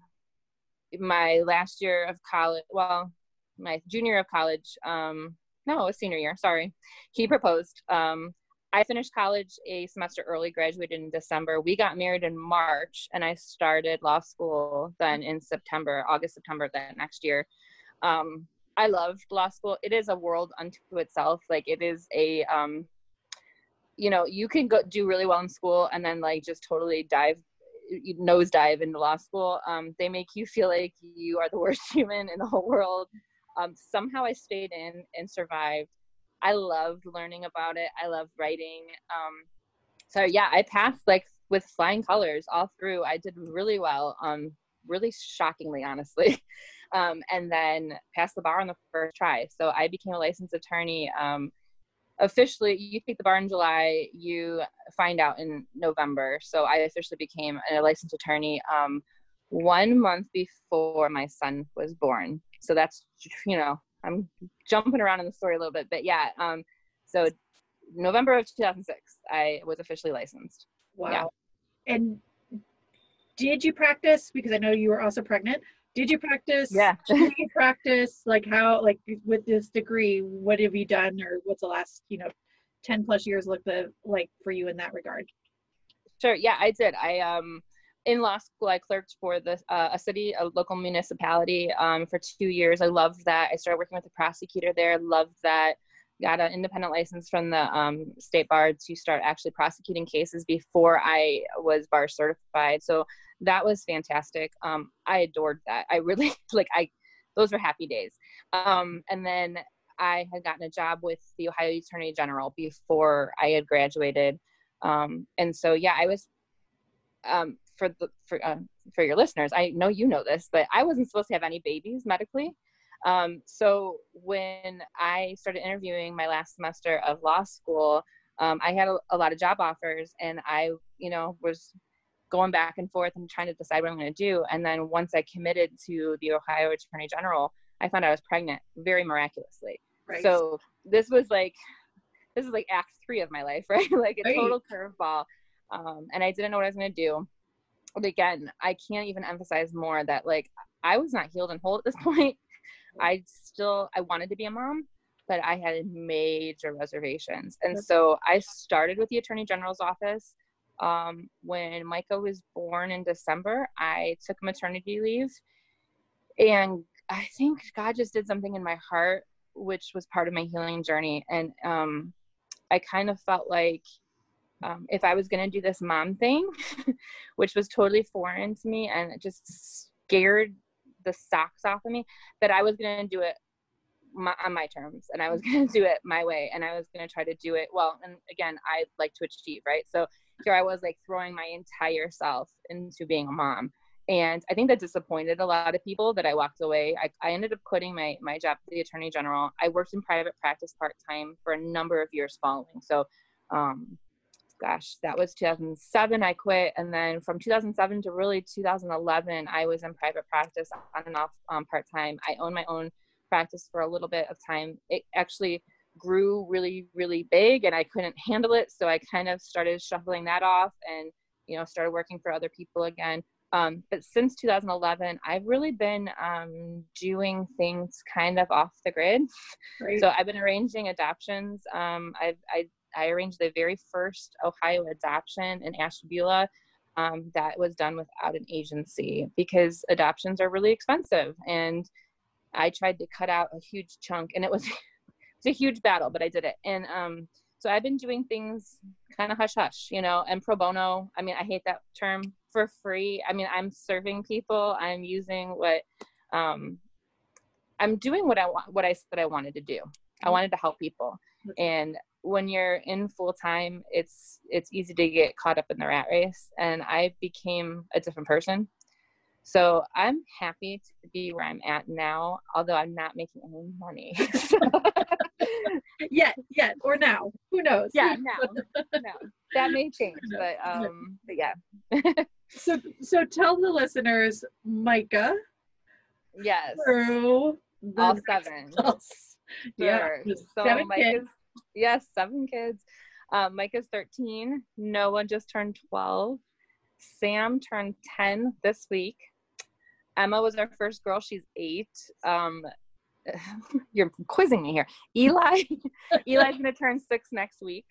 my last year of college well, my junior of college, um no, a senior year, sorry. He proposed. Um I finished college a semester early, graduated in December. We got married in March, and I started law school then in September, August, September that next year. Um, I loved law school. It is a world unto itself. Like it is a, um, you know, you can go do really well in school and then like just totally dive, nose dive into law school. Um, they make you feel like you are the worst human in the whole world. Um, somehow I stayed in and survived I loved learning about it. I loved writing. Um, so yeah, I passed like with flying colors all through. I did really well, um, really shockingly, honestly. Um, and then passed the bar on the first try. So I became a licensed attorney. Um, officially, you take the bar in July, you find out in November. So I officially became a licensed attorney um, one month before my son was born. So that's, you know, I'm jumping around in the story a little bit, but yeah. Um, so November of 2006, I was officially licensed. Wow. Yeah. And did you practice? Because I know you were also pregnant. Did you practice? Yeah. did you practice? Like how? Like with this degree, what have you done, or what's the last you know, ten plus years look the, like for you in that regard? Sure. Yeah, I did. I um in law school, I clerked for the uh, a city, a local municipality um, for two years. I loved that. I started working with the prosecutor there. Loved that. Got an independent license from the um, state bar to start actually prosecuting cases before I was bar certified. So that was fantastic. Um, I adored that. I really like. I those were happy days. Um, and then I had gotten a job with the Ohio Attorney General before I had graduated. Um, and so yeah, I was um, for the for uh, for your listeners, I know you know this, but I wasn't supposed to have any babies medically. Um, so when I started interviewing my last semester of law school, um, I had a, a, lot of job offers, and I, you know, was going back and forth and trying to decide what I'm going to do. And then once I committed to the Ohio Attorney General, I found I was pregnant very miraculously. Right. So this was like, this is like act three of my life, right? like a right. total curveball. Um, and I didn't know what I was going to do. But again, I can't even emphasize more that like I was not healed and whole at this point. I still, I wanted to be a mom, but I had major reservations. And so I started with the Attorney General's office. Um, when Micah was born in December, I took maternity leave. And I think God just did something in my heart, which was part of my healing journey. And um, I kind of felt like um, if I was going to do this mom thing, which was totally foreign to me and it just scared the socks off of me, that I was going to do it my, on my terms and I was going to do it my way and I was going to try to do it well. And again, I like to achieve, right? So here I was like throwing my entire self into being a mom. And I think that disappointed a lot of people that I walked away. I, I ended up quitting my, my job at the attorney general. I worked in private practice part time for a number of years following. So, um, gosh, that was 2007. I quit. And then from 2007 to really 2011, I was in private practice on and off um, part time. I owned my own practice for a little bit of time. It actually grew really, really big and I couldn't handle it. So I kind of started shuffling that off and, you know, started working for other people again. Um, but since 2011, I've really been um, doing things kind of off the grid. Great. So I've been arranging adoptions. Um, I've, I, I arranged the very first Ohio adoption in Ashtabula um, that was done without an agency because adoptions are really expensive. And I tried to cut out a huge chunk, and it was it's a huge battle, but I did it. And um, so I've been doing things kind of hush hush, you know, and pro bono. I mean, I hate that term for free. I mean, I'm serving people. I'm using what um, I'm doing what I want, what I said I wanted to do. I mm-hmm. wanted to help people, and when you're in full time, it's it's easy to get caught up in the rat race. And I became a different person so I'm happy to be where I'm at now, although I'm not making any money. yet, yet, or now. Who knows? Yeah, now. no. That may change, but um, but yeah. so so tell the listeners, Micah. Yes. Through all seven. Yeah. So seven Micah's kids. Yes, seven kids. Um, is 13. Noah just turned 12. Sam turned 10 this week. Emma was our first girl. She's eight. Um, you're quizzing me here. Eli, Eli's gonna turn six next week.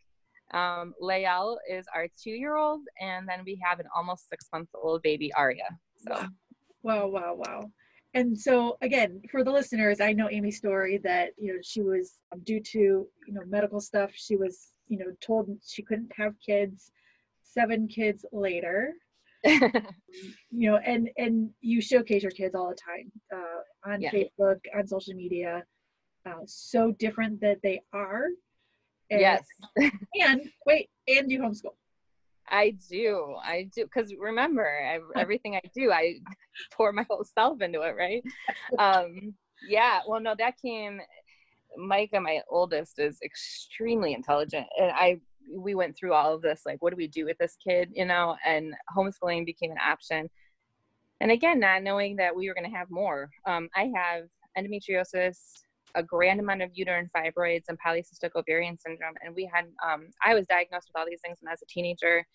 Um, Lael is our two-year-old, and then we have an almost six-month-old baby Aria. So, wow, wow, wow. And so, again, for the listeners, I know Amy's story that you know she was um, due to you know medical stuff. She was you know told she couldn't have kids. Seven kids later, you know and and you showcase your kids all the time uh, on yeah. facebook on social media uh, so different that they are and, yes and wait and you homeschool I do. I do. Because remember, I, everything I do, I pour my whole self into it, right? Um, yeah. Well, no, that came. Micah, my oldest, is extremely intelligent. And I we went through all of this like what do we do with this kid you know and homeschooling became an option and again not knowing that we were going to have more um, i have endometriosis a grand amount of uterine fibroids and polycystic ovarian syndrome and we had um, i was diagnosed with all these things when i was a teenager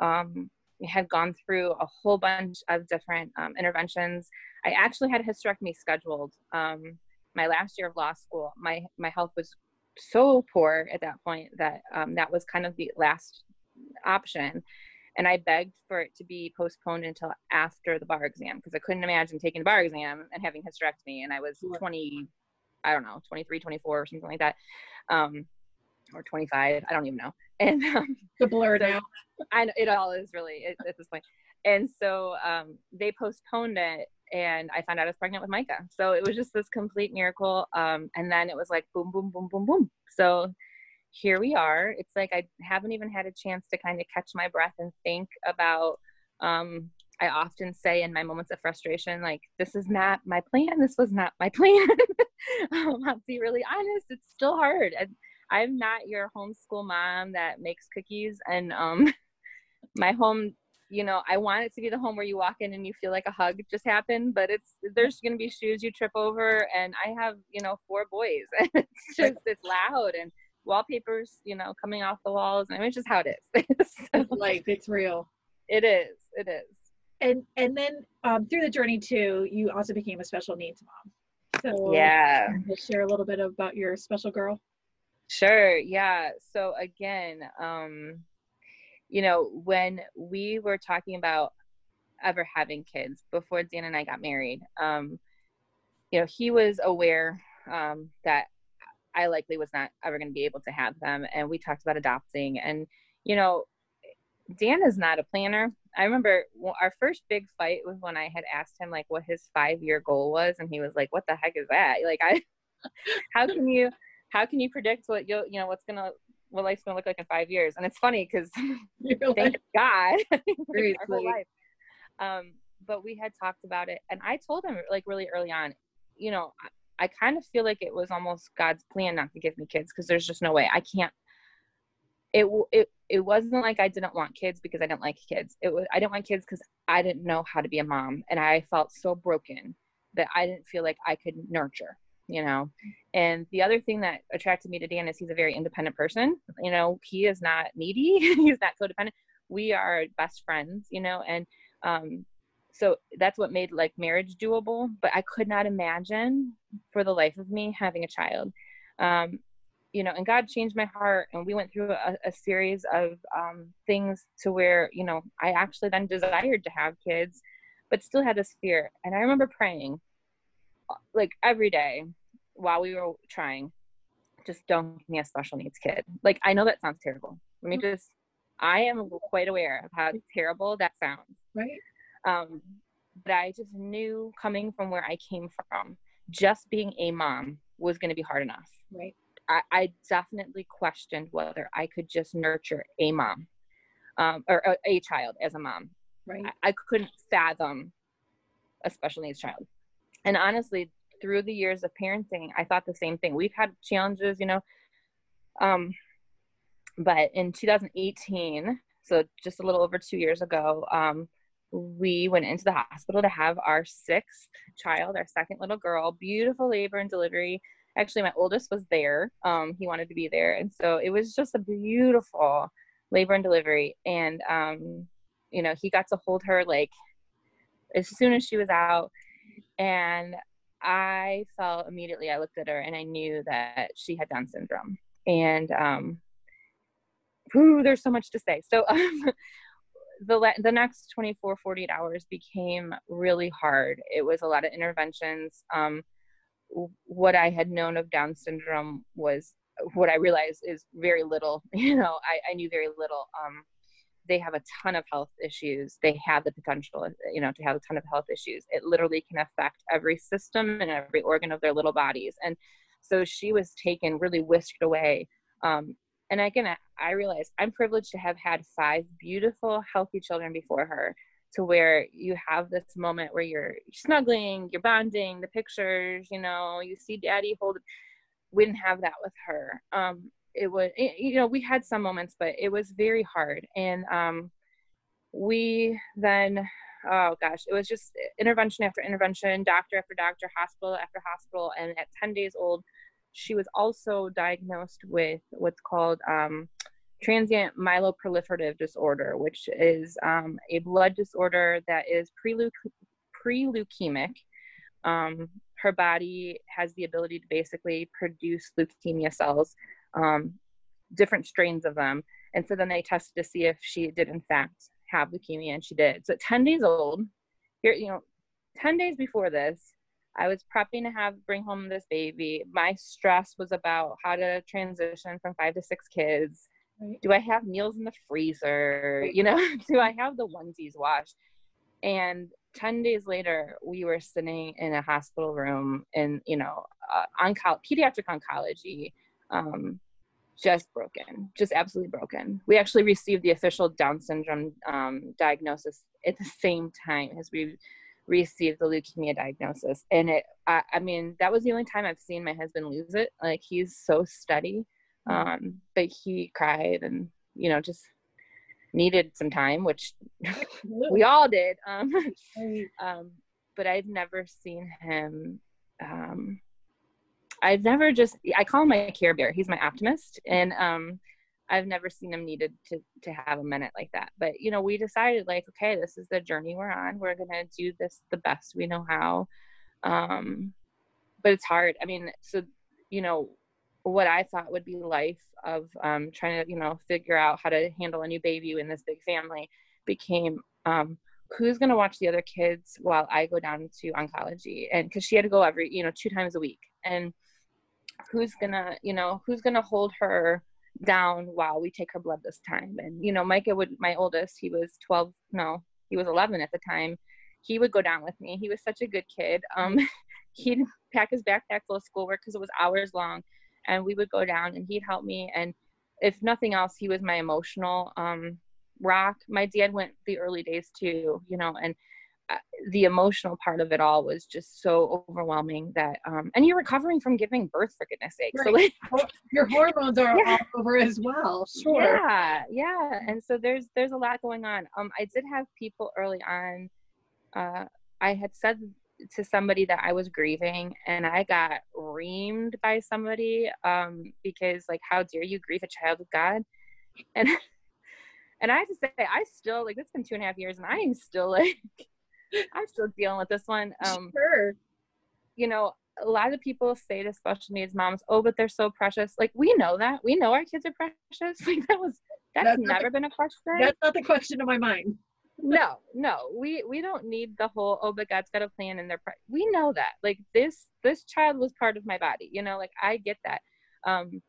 um, we had gone through a whole bunch of different um, interventions i actually had a hysterectomy scheduled um, my last year of law school my my health was so poor at that point that um, that was kind of the last option. And I begged for it to be postponed until after the bar exam because I couldn't imagine taking the bar exam and having hysterectomy. And I was 20, I don't know, 23, 24 or something like that. Um, or 25, I don't even know. And um, the blur so, now. I know it all is really at, at this point. And so um, they postponed it and I found out I was pregnant with Micah. So it was just this complete miracle. Um, and then it was like boom, boom, boom, boom, boom. So here we are. It's like I haven't even had a chance to kind of catch my breath and think about. Um, I often say in my moments of frustration, like, this is not my plan. This was not my plan. I'll be really honest. It's still hard. I, I'm not your homeschool mom that makes cookies. And um, my home you know, I want it to be the home where you walk in and you feel like a hug just happened, but it's there's going to be shoes you trip over, and I have you know four boys, and it's just it's loud and wallpapers, you know, coming off the walls. I mean, it's just how it is. so, life, it's real. It is. It is. And and then um, through the journey too, you also became a special needs mom. So yeah, share a little bit about your special girl. Sure. Yeah. So again, um, you know, when we were talking about ever having kids before Dan and I got married, um, you know, he was aware um, that I likely was not ever going to be able to have them. And we talked about adopting. And, you know, Dan is not a planner. I remember our first big fight was when I had asked him like what his five year goal was, and he was like, "What the heck is that? Like, I, how can you, how can you predict what you, you know, what's gonna, what life's gonna look like in five years?" And it's funny because thank God, our whole life. Um, but we had talked about it, and I told him like really early on, you know, I kind of feel like it was almost God's plan not to give me kids because there's just no way I can't. It it it wasn't like I didn't want kids because I didn't like kids. It was I didn't want kids because I didn't know how to be a mom, and I felt so broken that I didn't feel like I could nurture. You know, and the other thing that attracted me to Dan is he's a very independent person. You know, he is not needy. he's not codependent. We are best friends. You know, and um, so that's what made like marriage doable but i could not imagine for the life of me having a child um, you know and god changed my heart and we went through a, a series of um, things to where you know i actually then desired to have kids but still had this fear and i remember praying like every day while we were trying just don't give me a special needs kid like i know that sounds terrible let me mm-hmm. just i am quite aware of how terrible that sounds right um, but I just knew coming from where I came from, just being a mom was going to be hard enough. Right. I, I, definitely questioned whether I could just nurture a mom um, or a, a, child as a mom. Right. I, I couldn't fathom a special needs child. And honestly, through the years of parenting, I thought the same thing. We've had challenges, you know. Um, but in 2018, so just a little over two years ago, um, we went into the hospital to have our sixth child, our second little girl, beautiful labor and delivery. Actually, my oldest was there. Um, he wanted to be there. And so it was just a beautiful labor and delivery. And, um, you know, he got to hold her like as soon as she was out. And I felt immediately, I looked at her and I knew that she had Down syndrome. And, um, whew, there's so much to say. So, um, the the next 24 48 hours became really hard it was a lot of interventions um, what i had known of down syndrome was what i realized is very little you know i, I knew very little. Um, they have a ton of health issues. They have the potential you know to have a ton of health issues. It literally can affect every system and every organ of their little bodies. And so she was taken really whisked away. Um, and again I, I realized i'm privileged to have had five beautiful healthy children before her to where you have this moment where you're snuggling you're bonding the pictures you know you see daddy hold we didn't have that with her. Um it was you know we had some moments but it was very hard. And um we then oh gosh it was just intervention after intervention doctor after doctor hospital after hospital. And at 10 days old she was also diagnosed with what's called um, transient myeloproliferative disorder, which is um, a blood disorder that is pre leukemic. Um, her body has the ability to basically produce leukemia cells, um, different strains of them. And so then they tested to see if she did, in fact, have leukemia, and she did. So at 10 days old, here, you know, 10 days before this, I was prepping to have bring home this baby. My stress was about how to transition from five to six kids. Right. Do I have meals in the freezer? You know, do I have the onesies washed? And 10 days later, we were sitting in a hospital room in, you know, uh, onco- pediatric oncology, um, just broken, just absolutely broken. We actually received the official Down syndrome um, diagnosis at the same time as we received the leukemia diagnosis and it I, I, mean that was the only time i've seen my husband lose it like he's so steady. Um but he cried and you know just needed some time, which we all did. Um, um, but I've never seen him. Um, I've never just I call him my care bear. He's my optimist, and um, I've never seen him needed to to have a minute like that. But you know, we decided like, okay, this is the journey we're on. We're gonna do this the best we know how. Um, but it's hard. I mean, so you know, what I thought would be life of um, trying to you know figure out how to handle a new baby in this big family became um, who's going to watch the other kids while I go down to oncology? And because she had to go every you know two times a week. And who's gonna you know who's gonna hold her down while we take her blood this time? And you know micah would my oldest he was 12 no he was 11 at the time. He would go down with me. He was such a good kid. Um he'd pack his backpack full of schoolwork because it was hours long and we would go down and he'd help me. And if nothing else he was my emotional um rock. My dad went the early days too you know and uh, the emotional part of it all was just so overwhelming that um and you're recovering from giving birth for goodness sake right. so like your hormones are yeah. all over as well. Sure. Yeah yeah. And so there's there's a lot going on. Um i did have people early on uh i had said to somebody that i was grieving and i got reamed by somebody um because like how dare you grieve a child of god and and i have to say i still like it's been two and a half years and i am still like I'm still dealing with this one. Um, sure. You know, a lot of people say to special needs moms, "Oh, but they're so precious." Like we know that. We know our kids are precious. Like that was that's, that's never the, been a question. That's not the question in my mind. No, no, we we don't need the whole. Oh, but God's got a plan, and they're. We know that. Like this this child was part of my body. You know, like I get that. Um,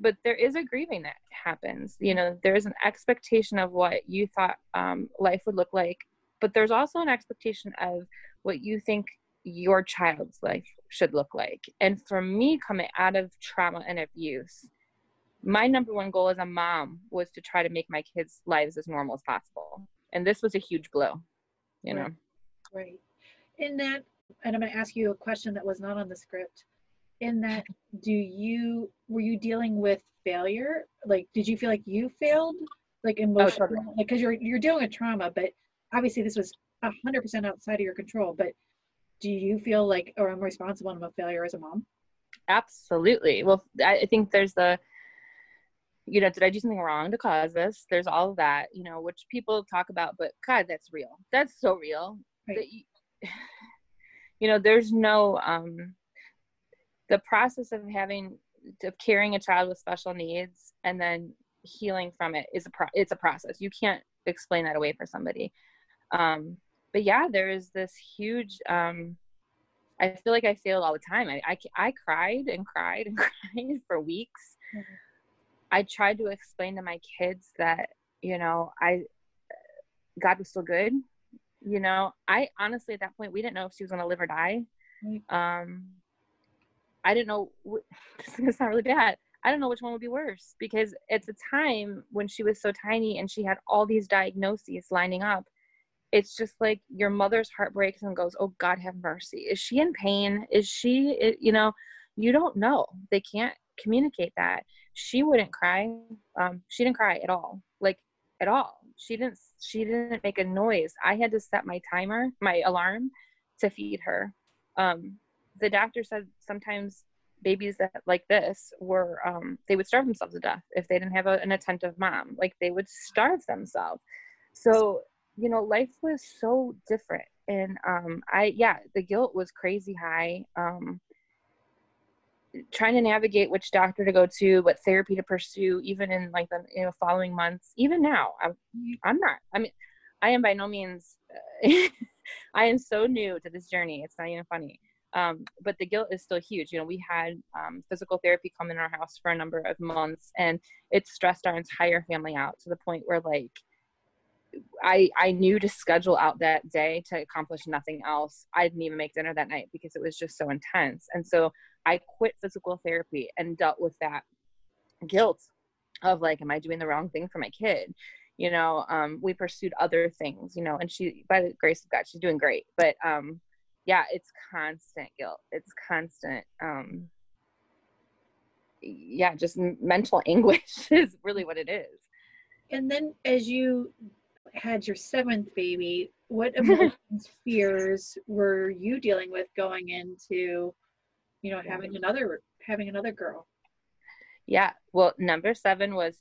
but there is a grieving that happens. You know, there is an expectation of what you thought um, life would look like but there's also an expectation of what you think your child's life should look like. And for me, coming out of trauma and abuse, my number one goal as a mom was to try to make my kids' lives as normal as possible. And this was a huge blow, you know. Right. In that, and I'm going to ask you a question that was not on the script. In that, do you were you dealing with failure? Like, did you feel like you failed, like oh, emotionally? Oh. Like, because you're you're dealing with trauma, but obviously this was 100% outside of your control but do you feel like or i'm responsible and i'm a failure as a mom absolutely well i think there's the you know did i do something wrong to cause this there's all of that you know which people talk about but god that's real that's so real right. that, you know there's no um the process of having of carrying a child with special needs and then healing from it is a pro- it's a process you can't explain that away for somebody um, but yeah, there is this huge. Um, I feel like I failed all the time. I, I, I cried and cried and cried for weeks. Mm-hmm. I tried to explain to my kids that you know I God was still good. You know, I honestly at that point we didn't know if she was going to live or die. Um, I didn't know. This is sound really bad. I don't know which one would be worse because at the time when she was so tiny and she had all these diagnoses lining up, it's just like your mother's heart breaks and goes oh god have mercy is she in pain is she you know you don't know they can't communicate that she wouldn't cry um, she didn't cry at all like at all. She didn't she didn't make a noise. I had to set my timer my alarm to feed her. Um, the doctor said sometimes babies that like this were um, they would starve themselves to death if they didn't have a, an attentive mom. Like they would starve themselves. So you know life was so different. And um i yeah the guilt was crazy high. Um trying to navigate which doctor to go to what therapy to pursue even in like the you know following months. Even now i'm i'm not i mean i am by no means i am so new to this journey it's not even funny. Um, but the guilt is still huge. You know we had um, physical therapy come in our house for a number of months and it stressed our entire family out to the point where like I I knew to schedule out that day to accomplish nothing else. I didn't even make dinner that night because it was just so intense. And so I quit physical therapy and dealt with that guilt of like, am I doing the wrong thing for my kid? You know, um, we pursued other things, you know, and she, by the grace of God, she's doing great. But um, yeah, it's constant guilt. It's constant. Um, yeah, just mental anguish is really what it is And then as you had your seventh baby, what emotions, fears were you dealing with going into, you know, having another having another girl? Yeah. Well, number seven was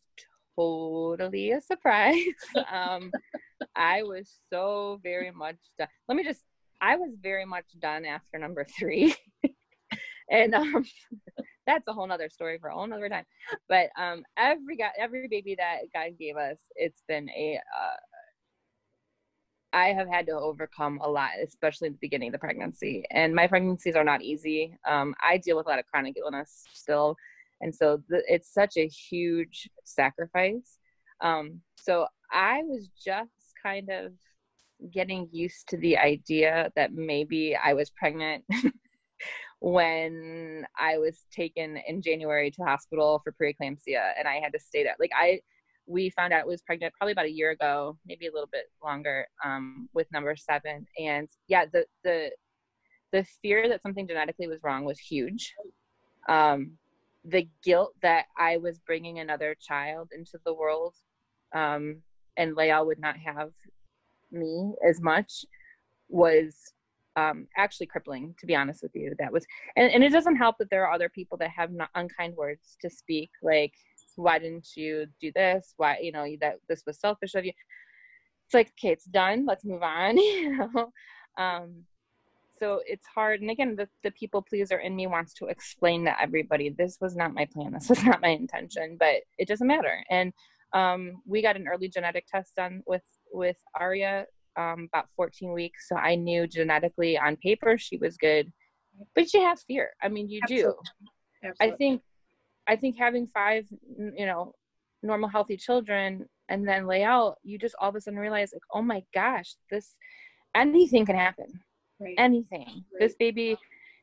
totally a surprise. um, I was so very much done. Let me just, I was very much done after number three. and um, that's a whole nother story for a whole nother time. But um, every guy, every baby that God gave us, it's been a. Uh, I have had to overcome a lot, especially the beginning of the pregnancy. And my pregnancies are not easy. Um, I deal with a lot of chronic illness still, and so it's such a huge sacrifice. Um, so I was just kind of getting used to the idea that maybe I was pregnant when I was taken in January to the hospital for preeclampsia and I had to stay there. Like I we found out was pregnant probably about a year ago, maybe a little bit longer, um, with number seven. And yeah, the the the fear that something genetically was wrong was huge. Um, the guilt that I was bringing another child into the world, um, and Lael would not have me as much was um, actually crippling, to be honest with you. That was, and, and it doesn't help that there are other people that have not unkind words to speak, like, why didn't you do this? Why, you know, that this was selfish of you. It's like, okay, it's done. Let's move on, you know? Um, so it's hard. And again, the, the people pleaser in me wants to explain to everybody, this was not my plan. This was not my intention, but it doesn't matter. And um, we got an early genetic test done with, with Aria um, about 14 weeks. So I knew genetically on paper she was good, but you have fear. I mean, you Absolutely. do. Absolutely. I think, I think having five, you know, normal healthy children and then Lael, you just all of a sudden realize like, oh my gosh, this, anything can happen. Right. Anything. Right. This baby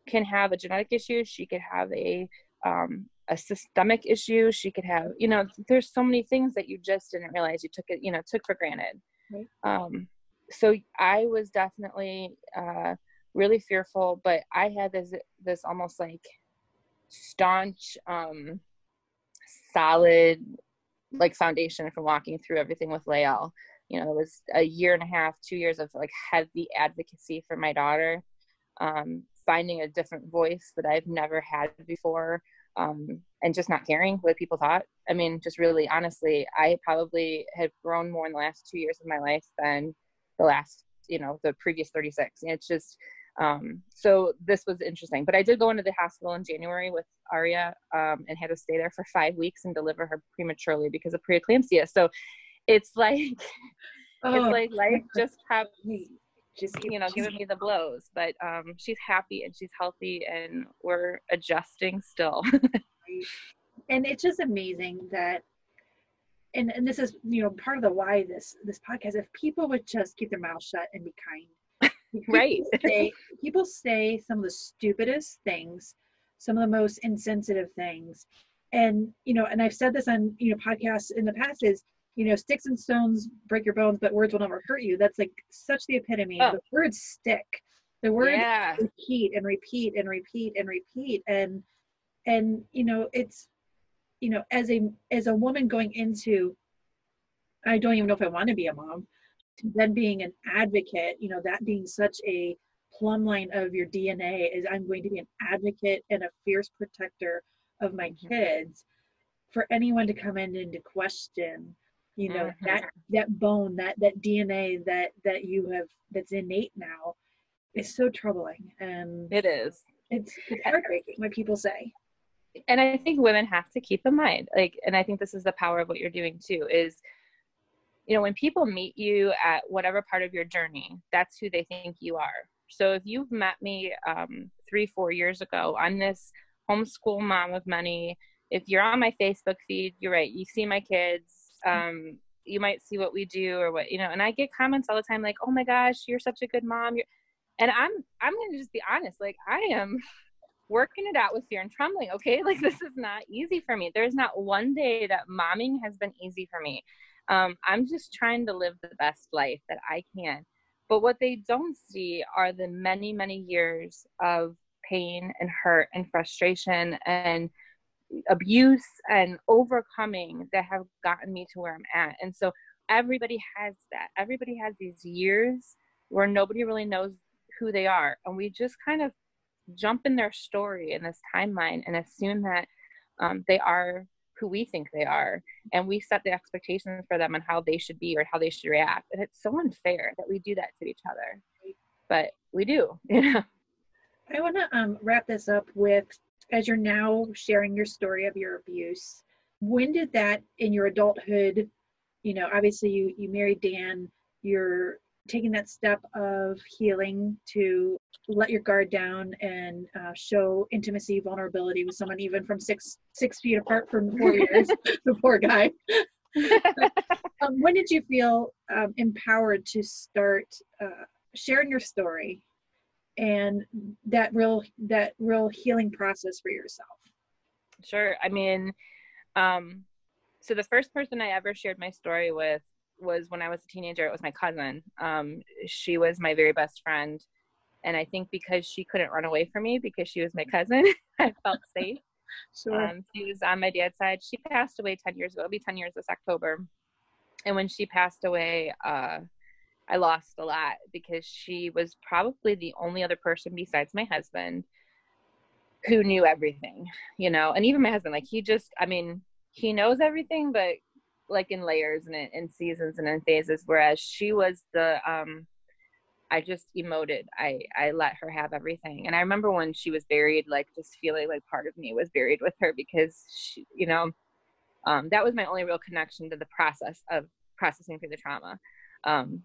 can have a genetic issue. She could have a, um, a systemic issue. She could have, you know, there's so many things that you just didn't realize you took it, you know, took for granted. Right. Um, so I was definitely uh, really fearful, but I had this this almost like staunch, um, solid like foundation from walking through everything with Lael. You know, it was a year and a half, two years of like heavy advocacy for my daughter, um, finding a different voice that I've never had before, um, and just not caring what people thought. I mean, just really honestly, I probably have grown more in the last two years of my life than the last you know the previous 36 and it's just um, so this was interesting but i did go into the hospital in january with aria um, and had to stay there for five weeks and deliver her prematurely because of preeclampsia. So it's like oh, it's like life just have just you know giving me the blows but um, she's happy and she's healthy and we're adjusting still. And it's just amazing that and and this is you know part of the why this this podcast if people would just keep their mouth shut and be kind right. Say, people say some of the stupidest things some of the most insensitive things. And you know and i've said this on you know podcasts in the past is you know sticks and stones break your bones but words will never hurt you. That's like such the epitome. Oh. the words stick. The words yeah. repeat and repeat and repeat and repeat. And and you know it's you know as a as a woman going into i don't even know if i want to be a mom then being an advocate you know that being such a plumb line of your dna is i'm going to be an advocate and a fierce protector of my mm-hmm. kids for anyone to come in and to question you know mm-hmm. that that bone that that dna that that you have that's innate now is so troubling and it is it's, it's heartbreaking when people say and I think women have to keep in mind, like, and I think this is the power of what you're doing too, is, you know, when people meet you at whatever part of your journey, that's who they think you are. So if you've met me um, three, four years ago, I'm this homeschool mom of money. If you're on my Facebook feed, you're right. You see my kids. Um, you might see what we do or what you know. And I get comments all the time like, "Oh my gosh, you're such a good mom." You're, and I'm I'm gonna just be honest. Like I am working it out with fear and trembling. Okay, like this is not easy for me. There's not one day that momming has been easy for me. Um, I'm just trying to live the best life that I can. But what they don't see are the many, many years of pain and hurt and frustration and abuse and overcoming that have gotten me to where I'm at. And so everybody has that. Everybody has these years where nobody really knows who they are. And we just kind of jump in their story in this timeline and assume that um, they are who we think they are. And we set the expectations for them on how they should be or how they should react. And it's so unfair that we do that to each other. But we do, you know. I want to um, wrap this up with as you're now sharing your story of your abuse, when did that in your adulthood, you know, obviously you, you married Dan, you're taking that step of healing to let your guard down and uh, show intimacy, vulnerability with someone even from six six feet apart from four years, the poor guy. um, when did you feel um, empowered to start uh, sharing your story and that real that real healing process for yourself sure i mean um so the first person i ever shared my story with was when i was a teenager it was my cousin. Um she was my very best friend. And i think because she couldn't run away from me because she was my cousin i felt safe. Sure. um she was on my dad's side. She passed away 10 years ago. It'll be 10 years this october. And when she passed away uh I lost a lot because she was probably the only other person besides my husband who knew everything, you know, and even my husband, like he just, I mean, he knows everything, but like in layers and in seasons and in phases. Whereas she was the, um, I just emoted. I I let her have everything. And I remember when she was buried, like just feeling like part of me was buried with her because she, you know, um, that was my only real connection to the process of processing through the trauma. Um,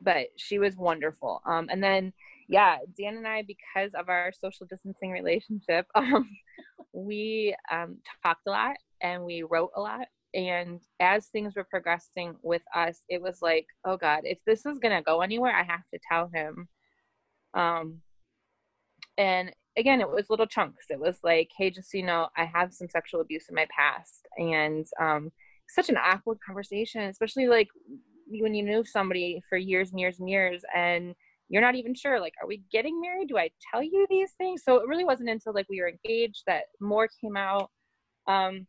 but she was wonderful. Um, and then, yeah, Dan and I, because of our social distancing relationship, um, we um, talked a lot and we wrote a lot. And as things were progressing with us, it was like, oh God, if this is going to go anywhere, I have to tell him. Um, and again, it was little chunks. It was like, hey, just so you know, I have some sexual abuse in my past. And um, such an awkward conversation, especially like when you knew somebody for years and years and years and you're not even sure like are we getting married do i tell you these things so it really wasn't until like we were engaged that more came out um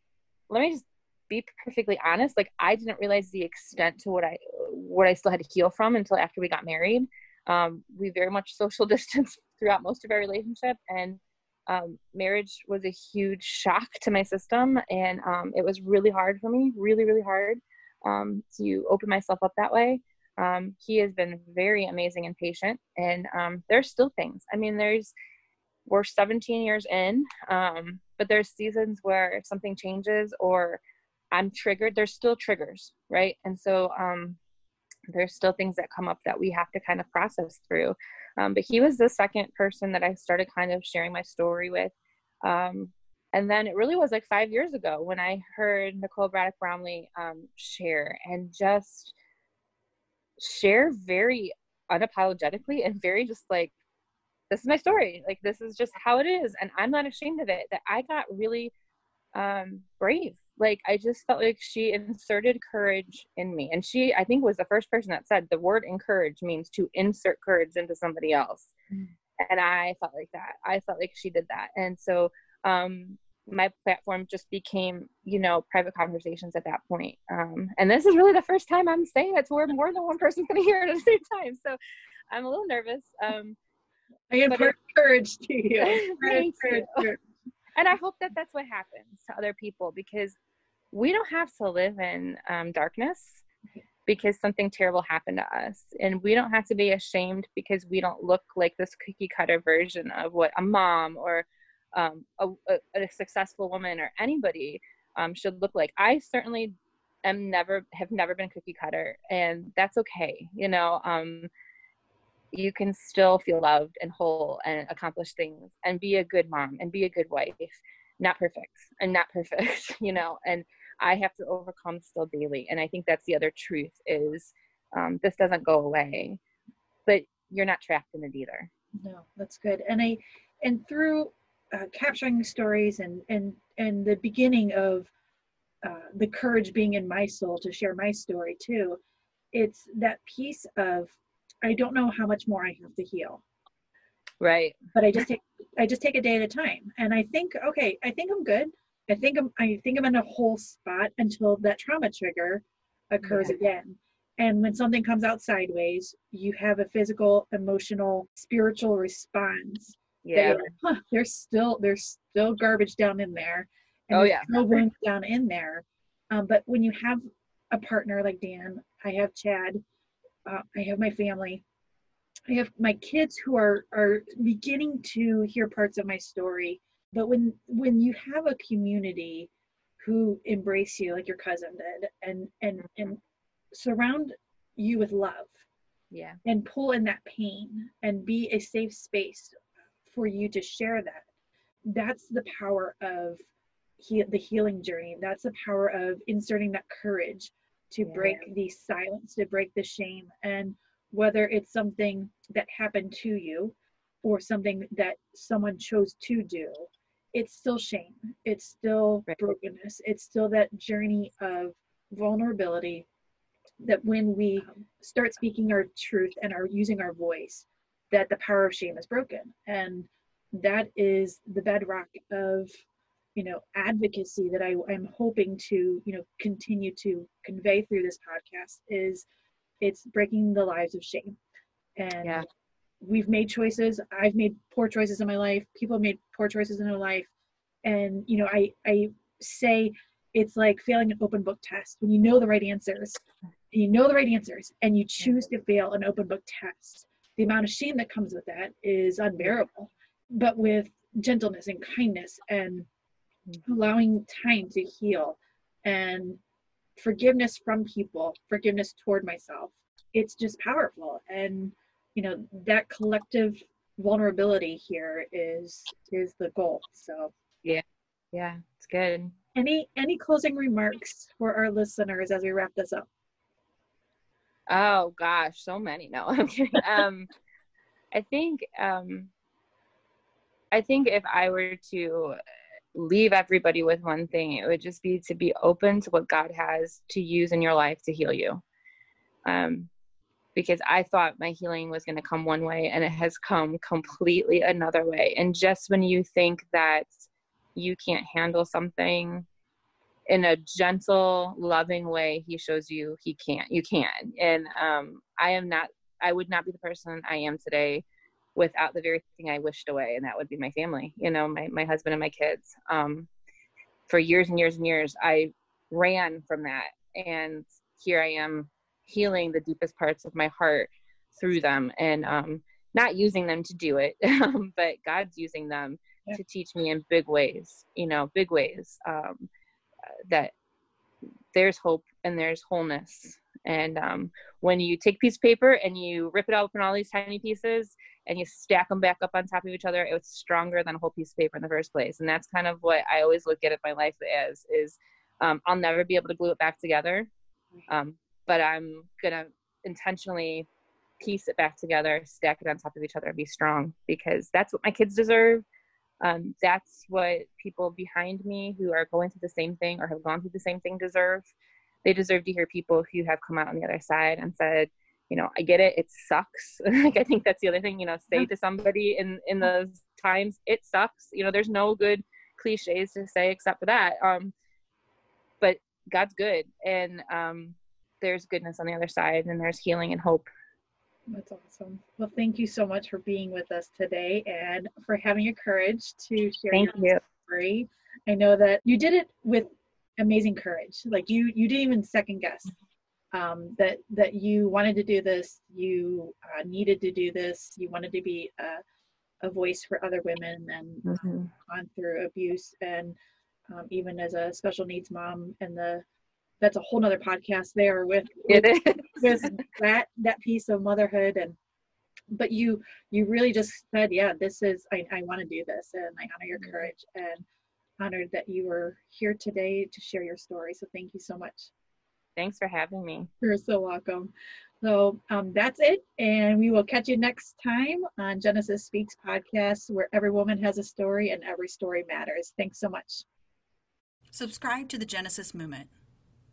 let me just be perfectly honest like i didn't realize the extent to what i what i still had to heal from until after we got married um we very much social distance throughout most of our relationship and um, marriage was a huge shock to my system and um, it was really hard for me really really hard um, to open myself up that way. Um, he has been very amazing and patient, and um, there's still things. I mean, there's we're 17 years in, but there's seasons where if something changes or I'm triggered, there's still triggers, right? And so um, there's still things that come up that we have to kind of process through. Um, but he was the second person that I started kind of sharing my story with. Um, and then it really was like five years ago when I heard Nicole Braddock Bromley um, share and just share very unapologetically and very just like, this is my story. Like, this is just how it is. And I'm not ashamed of it. That I got really um, brave. Like, I just felt like she inserted courage in me. And she, I think, was the first person that said the word encourage means to insert courage into somebody else. Mm. And I felt like that. I felt like she did that. And so, um, my platform just became, you know, private conversations at that point. Um, and this is really the first time I'm saying it to where more than one person's going to hear it at the same time. So I'm a little nervous. Um, I impart courage to you. Thank you. And I hope that that's what happens to other people because we don't have to live in um, darkness because something terrible happened to us. And we don't have to be ashamed because we don't look like this cookie cutter version of what a mom or um, a, a, successful woman or anybody um, should look like. I certainly am never have never been a cookie cutter, and that's okay. You know, um, you can still feel loved and whole and accomplish things and be a good mom and be a good wife. Not perfect and not perfect, you know. And I have to overcome still daily. And I think that's the other truth is um, this doesn't go away, but you're not trapped in it either. No, that's good. And I and through uh, capturing stories and and and the beginning of uh, the courage being in my soul to share my story too it's that piece of i don't know how much more i have to heal right but i just take i just take a day at a time and i think okay i think i'm good I think I'm I think I'm in a whole spot until that trauma trigger occurs Yeah. again. And when something comes out sideways, you have a physical, emotional, spiritual response. Yeah. like, huh, there's still there's still garbage down in there. And Oh, there's yeah. still wounds down in there. Um, but when you have a partner like Dan, I have Chad, uh, I have my family, I have my kids who are are beginning to hear parts of my story. But when when you have a community who embrace you like your cousin did and and and surround you with love Yeah. and pull in that pain and be a safe space for you to share that that's the power of he- the healing journey that's the power of inserting that courage to Yeah. break the silence to break the shame and whether it's something that happened to you or something that someone chose to do it's still shame it's still Right. brokenness it's still that journey of vulnerability that when we um, start speaking our truth and are using our voice that the power of shame is broken and that is the bedrock of you know advocacy that I, i'm hoping to you know continue to convey through this podcast is it's breaking the lives of shame. And Yeah. we've made choices. I've made poor choices in my life. People have made poor choices in their life. And you know i i say it's like failing an open book test. When you know the right answers you know the right answers and you choose to fail an open book test the amount of shame that comes with that is unbearable but with gentleness and kindness and allowing time to heal and forgiveness from people forgiveness toward myself it's just powerful and you know that collective vulnerability here is is the goal so Yeah. Yeah. It's good. any any closing remarks for our listeners as we wrap this up Oh gosh, so many. No, I'm kidding. um, I think um, I think if I were to leave everybody with one thing, it would just be to be open to what God has to use in your life to heal you. Um, because I thought my healing was going to come one way, and it has come completely another way. And just when you think that you can't handle something in a gentle loving way he shows you he can't you can and um i am not i would not be the person i am today without the very thing i wished away and that would be my family you know my, my husband and my kids um for years and years and years i ran from that and here i am healing the deepest parts of my heart through them and um not using them to do it but god's using them Yeah. to teach me in big ways you know big ways um that there's hope and there's wholeness. And um, when you take a piece of paper and you rip it up in all these tiny pieces and you stack them back up on top of each other, it's stronger than a whole piece of paper in the first place. And that's kind of what I always look at it my life as is um, I'll never be able to glue it back together, um, but I'm gonna intentionally piece it back together, stack it on top of each other, and be strong because that's what my kids deserve um, that's what people behind me who are going through the same thing or have gone through the same thing deserve they deserve to hear people who have come out on the other side and said you know i get it it sucks like i think that's the other thing you know say to somebody in in those times it sucks you know there's no good cliches to say except for that um but god's good and um there's goodness on the other side and there's healing and hope That's awesome. Well, thank you so much for being with us today and for having your courage to share thank your you story. I know that you did it with amazing courage. Like you, you didn't even second guess um, that that you wanted to do this. You uh, needed to do this. You wanted to be a, a voice for other women and Mhm. gone through abuse and um, even as a special needs mom and the that's a whole nother podcast there with it is with that that piece of motherhood and but you you really just said yeah this is i, I want to do this and i honor your Mhm. courage and honored that you were here today to share your story so thank you so much thanks for having me. You're so welcome. So um, that's it and we will catch you next time on genesis speaks podcast where every woman has a story and every story matters. Thanks so much. Subscribe to the Genesis Movement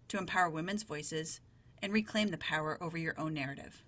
to empower women's voices and reclaim the power over your own narrative.